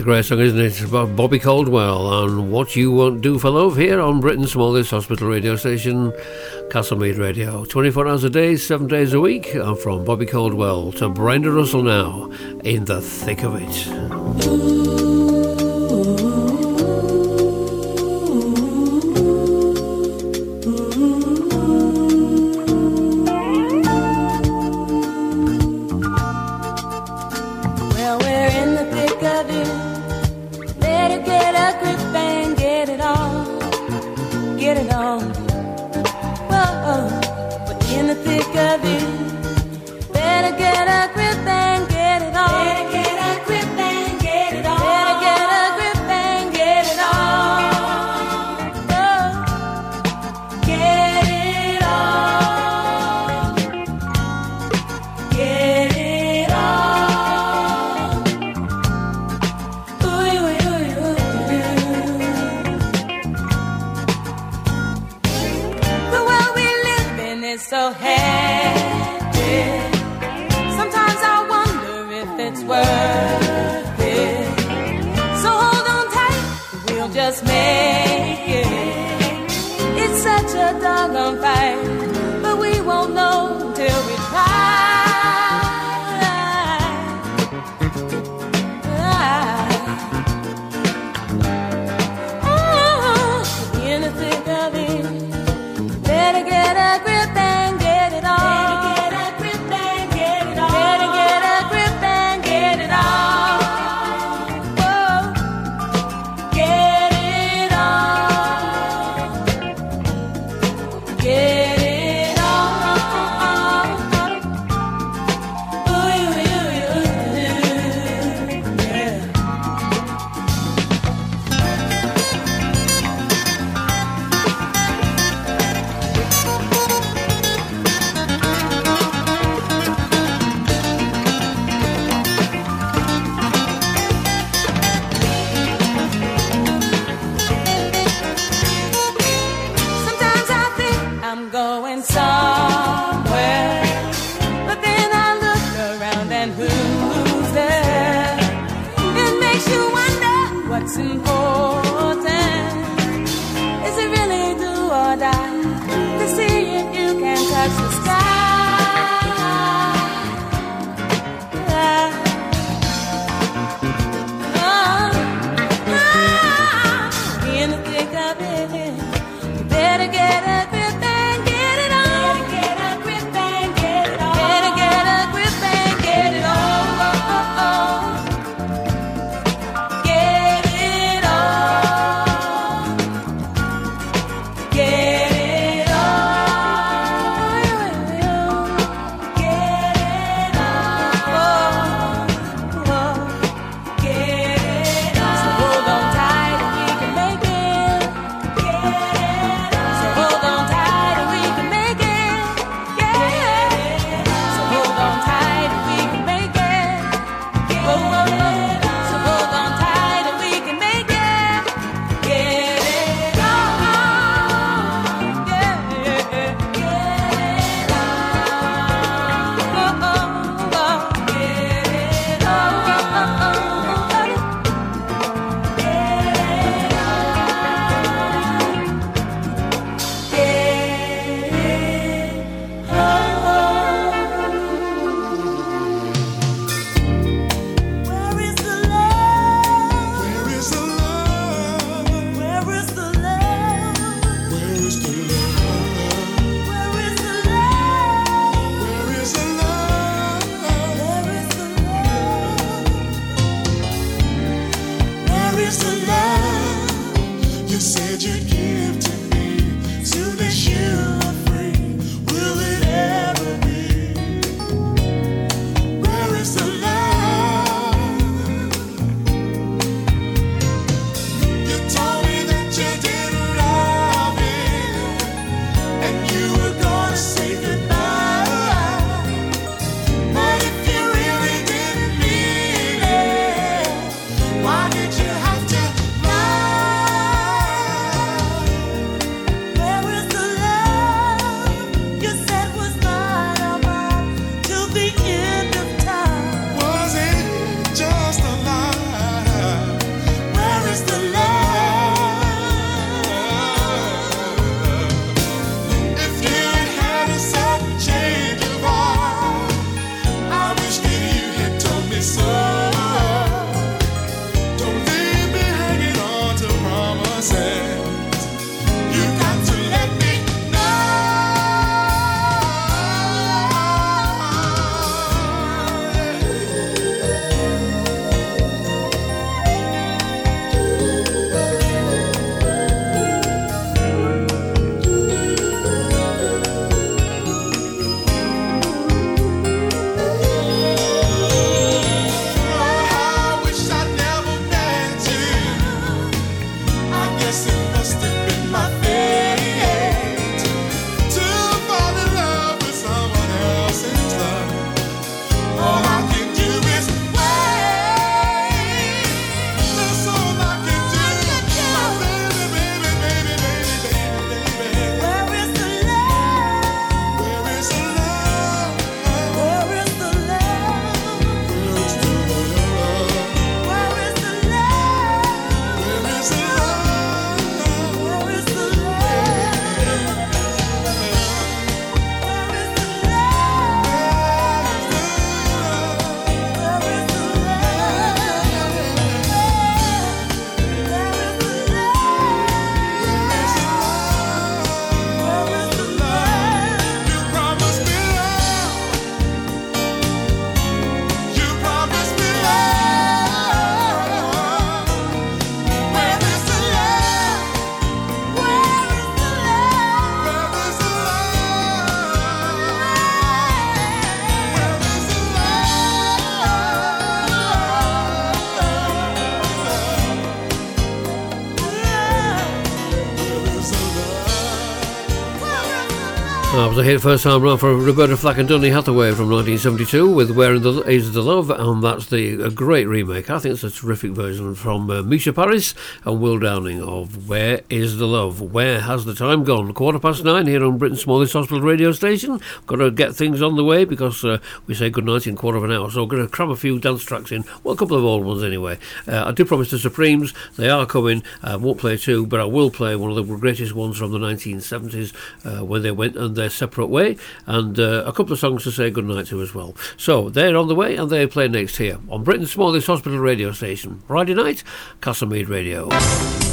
a great song, isn't it? It's about Bobby Caldwell and What You Won't Do for Love here on Britain's smallest hospital radio station, Castlemead Radio. 24 hours a day, 7 days a week. And from Bobby Caldwell to Brenda Russell now, in the thick of it. Was a hit first time round for Roberta Flack and Donny Hathaway from 1972 with Where in the Is the Love, and that's the a great remake. I think it's a terrific version from uh, Mica Paris and Will Downing of Where is the Love? Where has the time gone? Quarter past nine here on Britain's smallest hospital radio station. Got to get things on the way because uh, we say goodnight in quarter of an hour, so we're going to cram a few dance tracks in. Well, a couple of old ones anyway. Uh, I did promise the Supremes, they are coming. I won't play two, but I will play one of the greatest ones from the 1970s uh, when they went on their separate way, and uh, a couple of songs to say goodnight to as well. So they're on the way, and they play next here on Britain's smallest hospital radio station. Friday night, Castlemead Radio.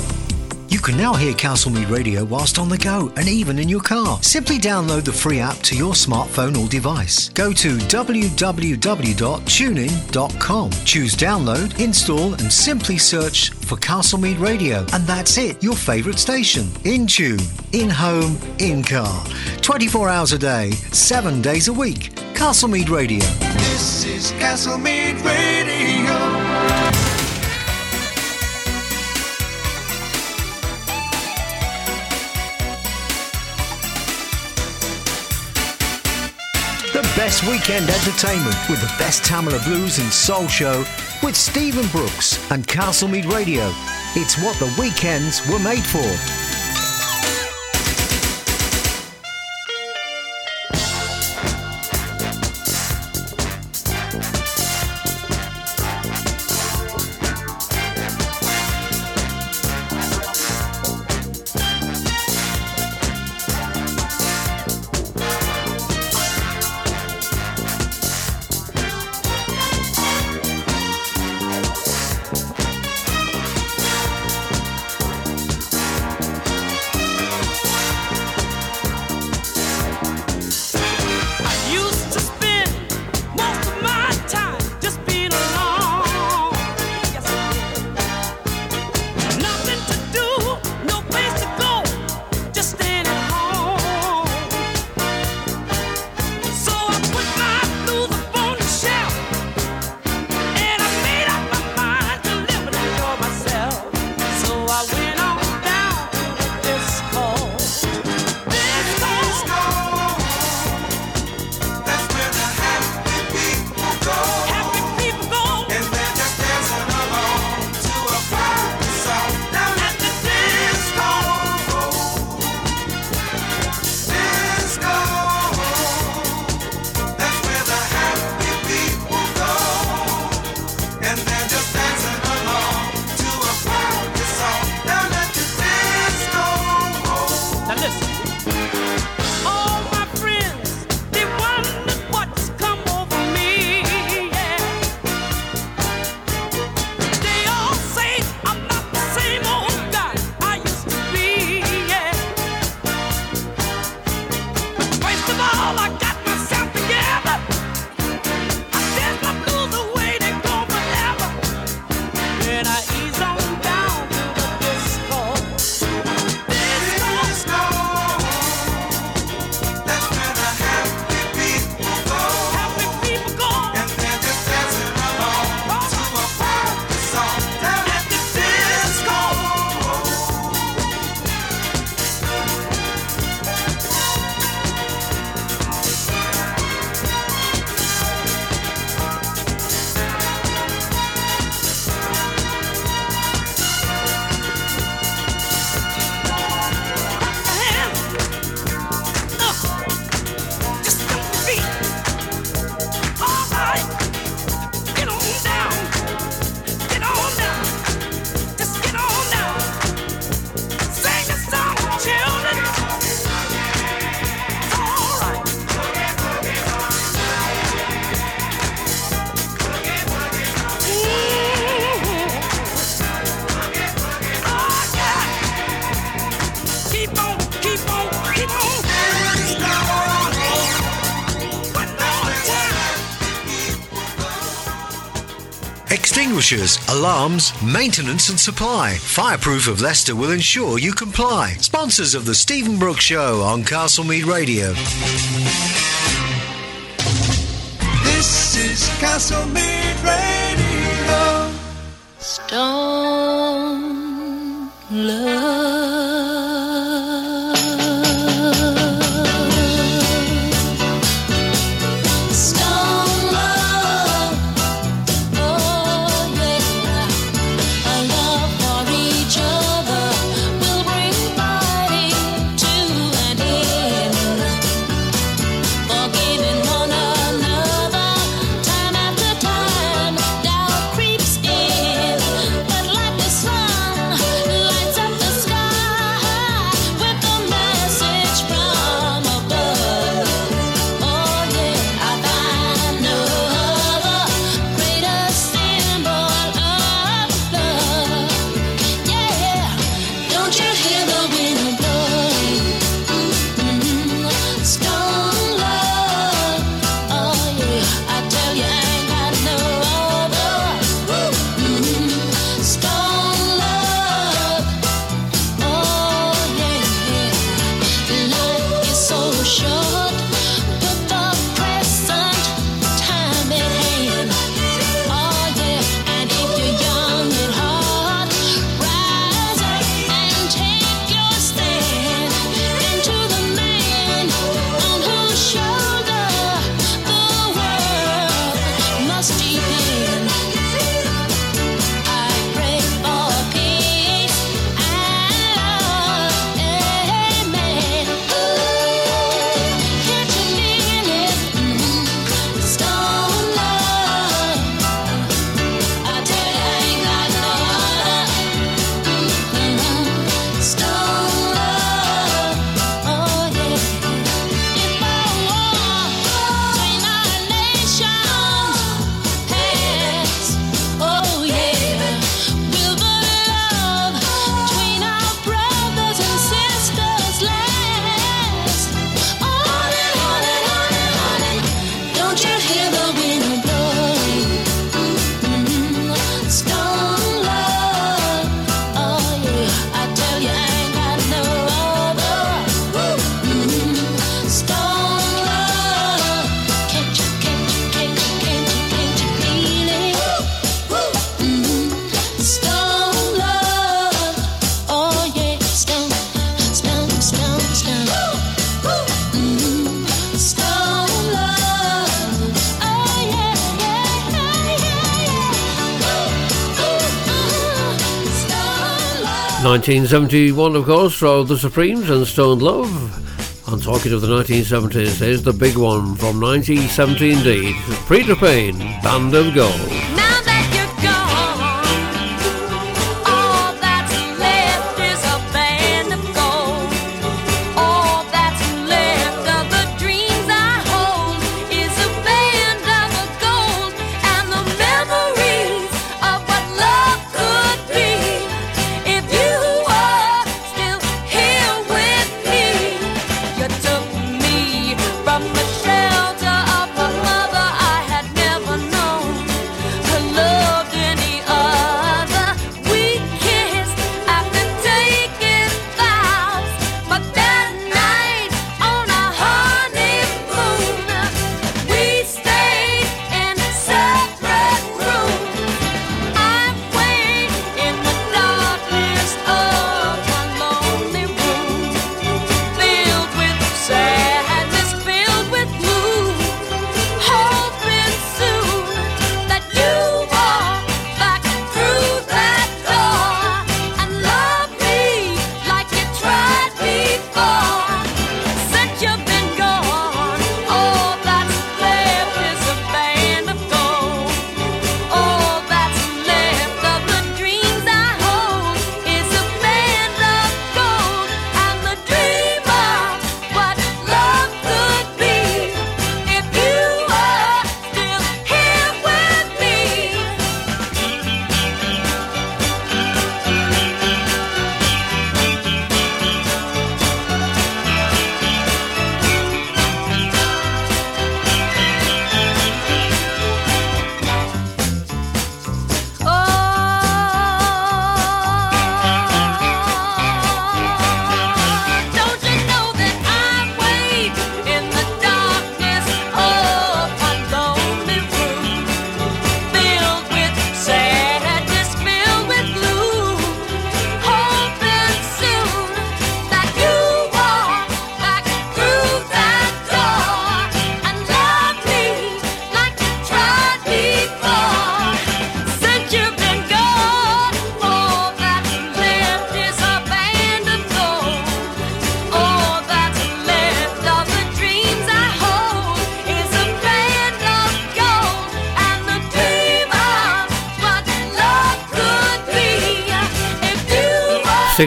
You can now hear Castlemead Radio whilst on the go and even in your car. Simply download the free app to your smartphone or device. Go to www.tunein.com. Choose download, install, and simply search for Castlemead Radio. And that's it, your favourite station. In tune, in home, in car. 24 hours a day, 7 days a week. Castlemead Radio. This is Castlemead Radio. Best weekend entertainment with the best Tamla Blues and Soul Show with Stephen Brooks and Castlemead Radio. It's what the weekends were made for. washers, alarms, maintenance and supply. Fireproof of Leicester will ensure you comply. Sponsors of the Stephen Brooks Show on Castlemead Radio. This is Castlemead. 1971, of course, for The Supremes and Stoned Love. And talking of the 1970s, here's the big one from 1970 indeed Freda Payne, Band of Gold.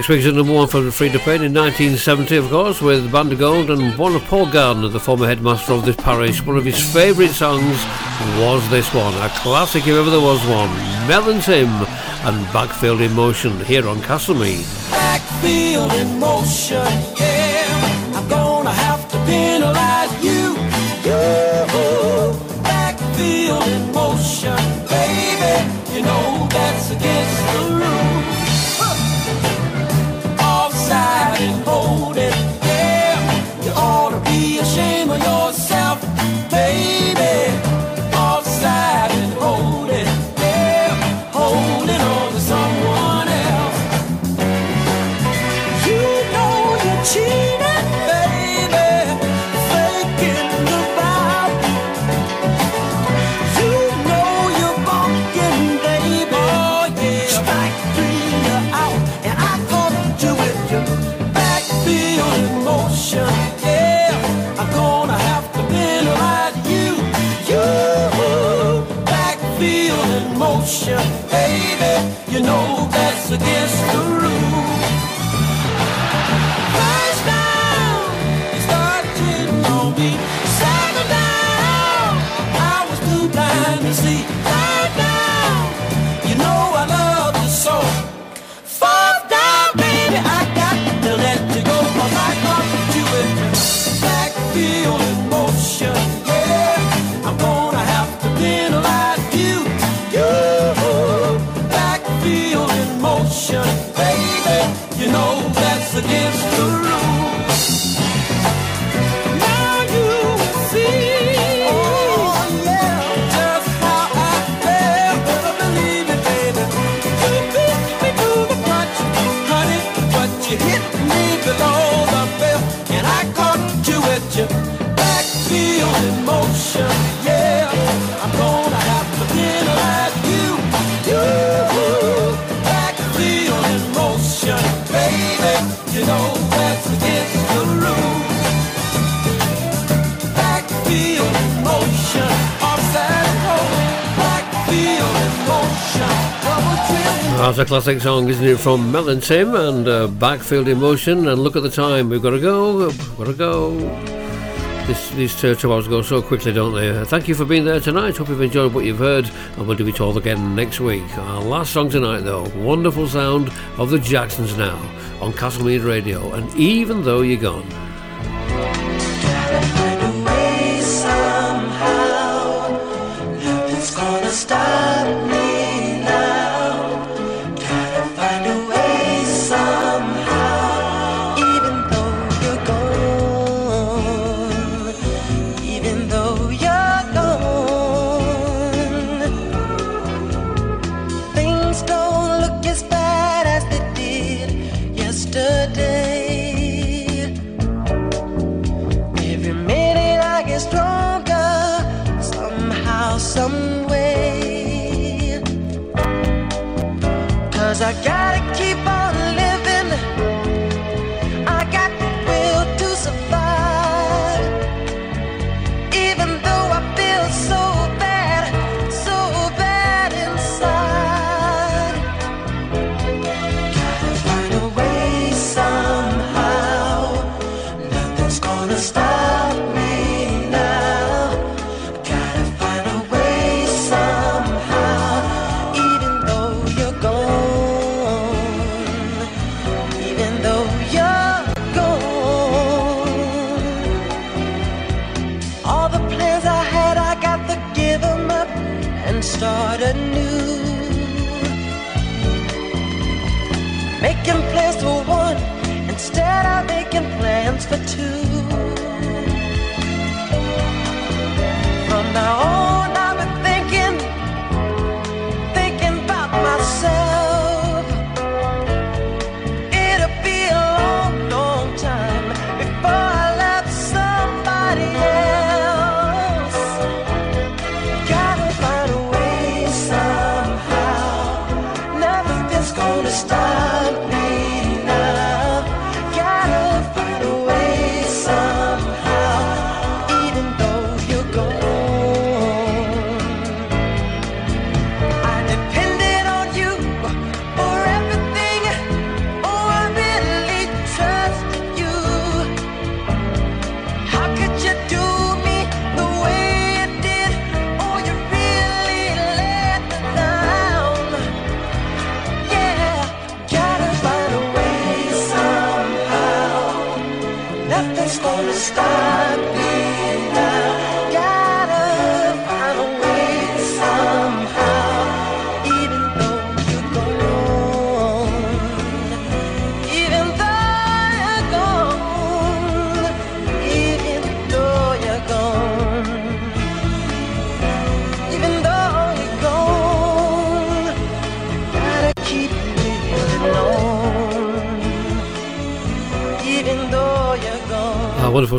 Next week's at number one for Freda Payne in 1970, of course, with Band of Gold and one of Paul Gardner, the former headmaster of this parish. One of his favourite songs was this one, a classic if ever there was one. Mel and Tim and Backfield in Motion here on Castleme. Backfield in Motion. That's a classic song, isn't it, from Mel and Tim and uh, Backfield in Motion. And look at the time, we've got to go, we've got to go. This, these two, two hours go so quickly, don't they? Uh, thank you for being there tonight. Hope you've enjoyed what you've heard, and we'll do it all again next week. Our last song tonight, though, wonderful sound of the Jacksons now on Castlemead Radio. And even though you're gone.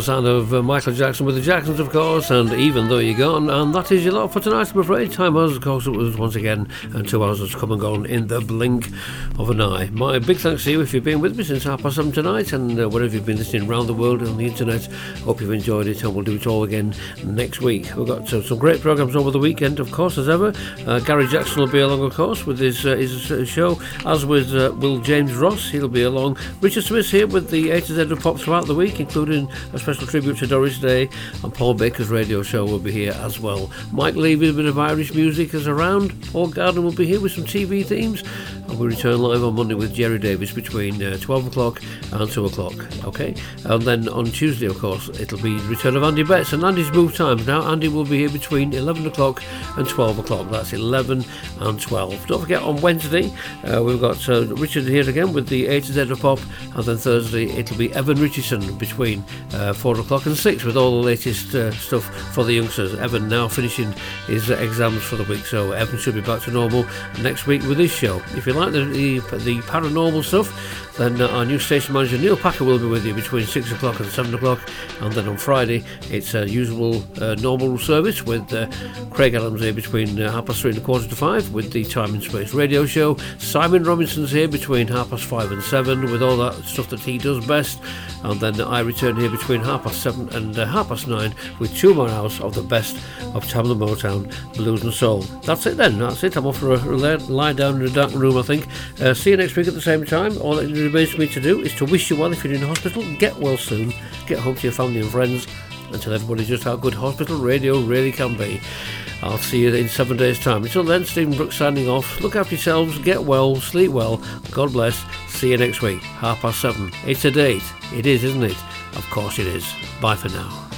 Sound of uh, Michael Jackson with the Jacksons, of course, and even though you're gone, and that is your lot for tonight. I'm afraid time has, of course, it was once again, and two hours has come and gone in the blink of an eye. My big thanks to you if you've been with me since half past seven tonight, and uh, wherever you've been listening around the world on the internet. Hope you've enjoyed it, and we'll do it all again next week. We've got uh, some great programs over the weekend, of course, as ever. Uh, Gary Jackson will be along, of course, with his uh, his uh, show, as with uh, Will James Ross. He'll be along. Richard Smith here with the A to Z of pop throughout the week, including a special tribute to Doris Day, and Paul Baker's radio show will be here as well. Mike with a bit of Irish music is around. Paul Gardner will be here with some TV themes, and we return live on Monday with Jerry Davis between uh, 12 o'clock and 2 o'clock. Okay, and then on Tuesday, of course, it'll be return of Andy Betts, and Andy's move times now. Andy will be here between 11 o'clock and 12 o'clock. That's 11 and 12. Don't forget on Wednesday uh, we've got uh, Richard here again with the A to Z of pop, and then Thursday it'll be Evan Richardson between uh, 4 o'clock and 6 with all the latest uh, stuff for the youngsters. Evan now finishing his uh, exams for the week, so Evan should be back to normal next week with his show. If you like the, the, the paranormal stuff, then uh, our new station manager Neil Packer will be with you between 6 o'clock and 7 o'clock, and then on Friday it's a usual uh, normal service with uh, Craig Adams here between uh, half past 3 and a quarter to 5 with the Time and Space radio show. Simon Robinson's here between half past 5 and 7 with all that stuff that he does best, and then I return here between half past 7 and half past 9 with two more hours of the best of Tamla Motown, Blues and Soul. That's it then, that's it. I'm off for a, lie down in a dark room, I think. See you next week at the same time. All that remains for me to do is to wish you well if you're in hospital. Get well soon. Get home to your family and friends. And tell everybody just how good hospital radio really can be. I'll see you in seven days' time. Until then, Stephen Brooks signing off. Look after yourselves, get well, sleep well. God bless. See you next week, half past seven. It's a date. It is, isn't it? Of course it is. Bye for now.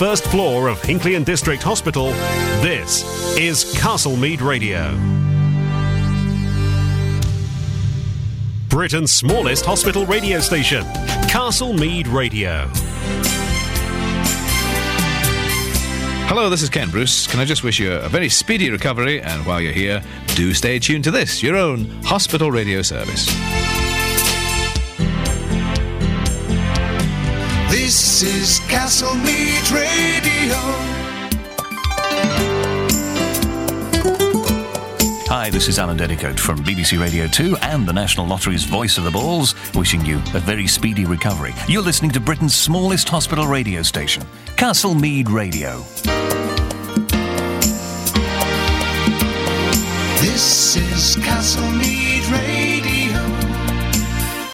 First floor of Hinckley and District Hospital, this is Castlemead Radio. Britain's smallest hospital radio station, Castlemead Radio. Hello, this is Ken Bruce. Can I just wish you a very speedy recovery? And while you're here, do stay tuned to this, your own hospital radio service. This is Castlemead Radio. Hi, this is Alan Dedicoat from BBC Radio 2 and the National Lottery's Voice of the Balls, wishing you a very speedy recovery. You're listening to Britain's smallest hospital radio station, Castlemead Radio. This is Castlemead Radio.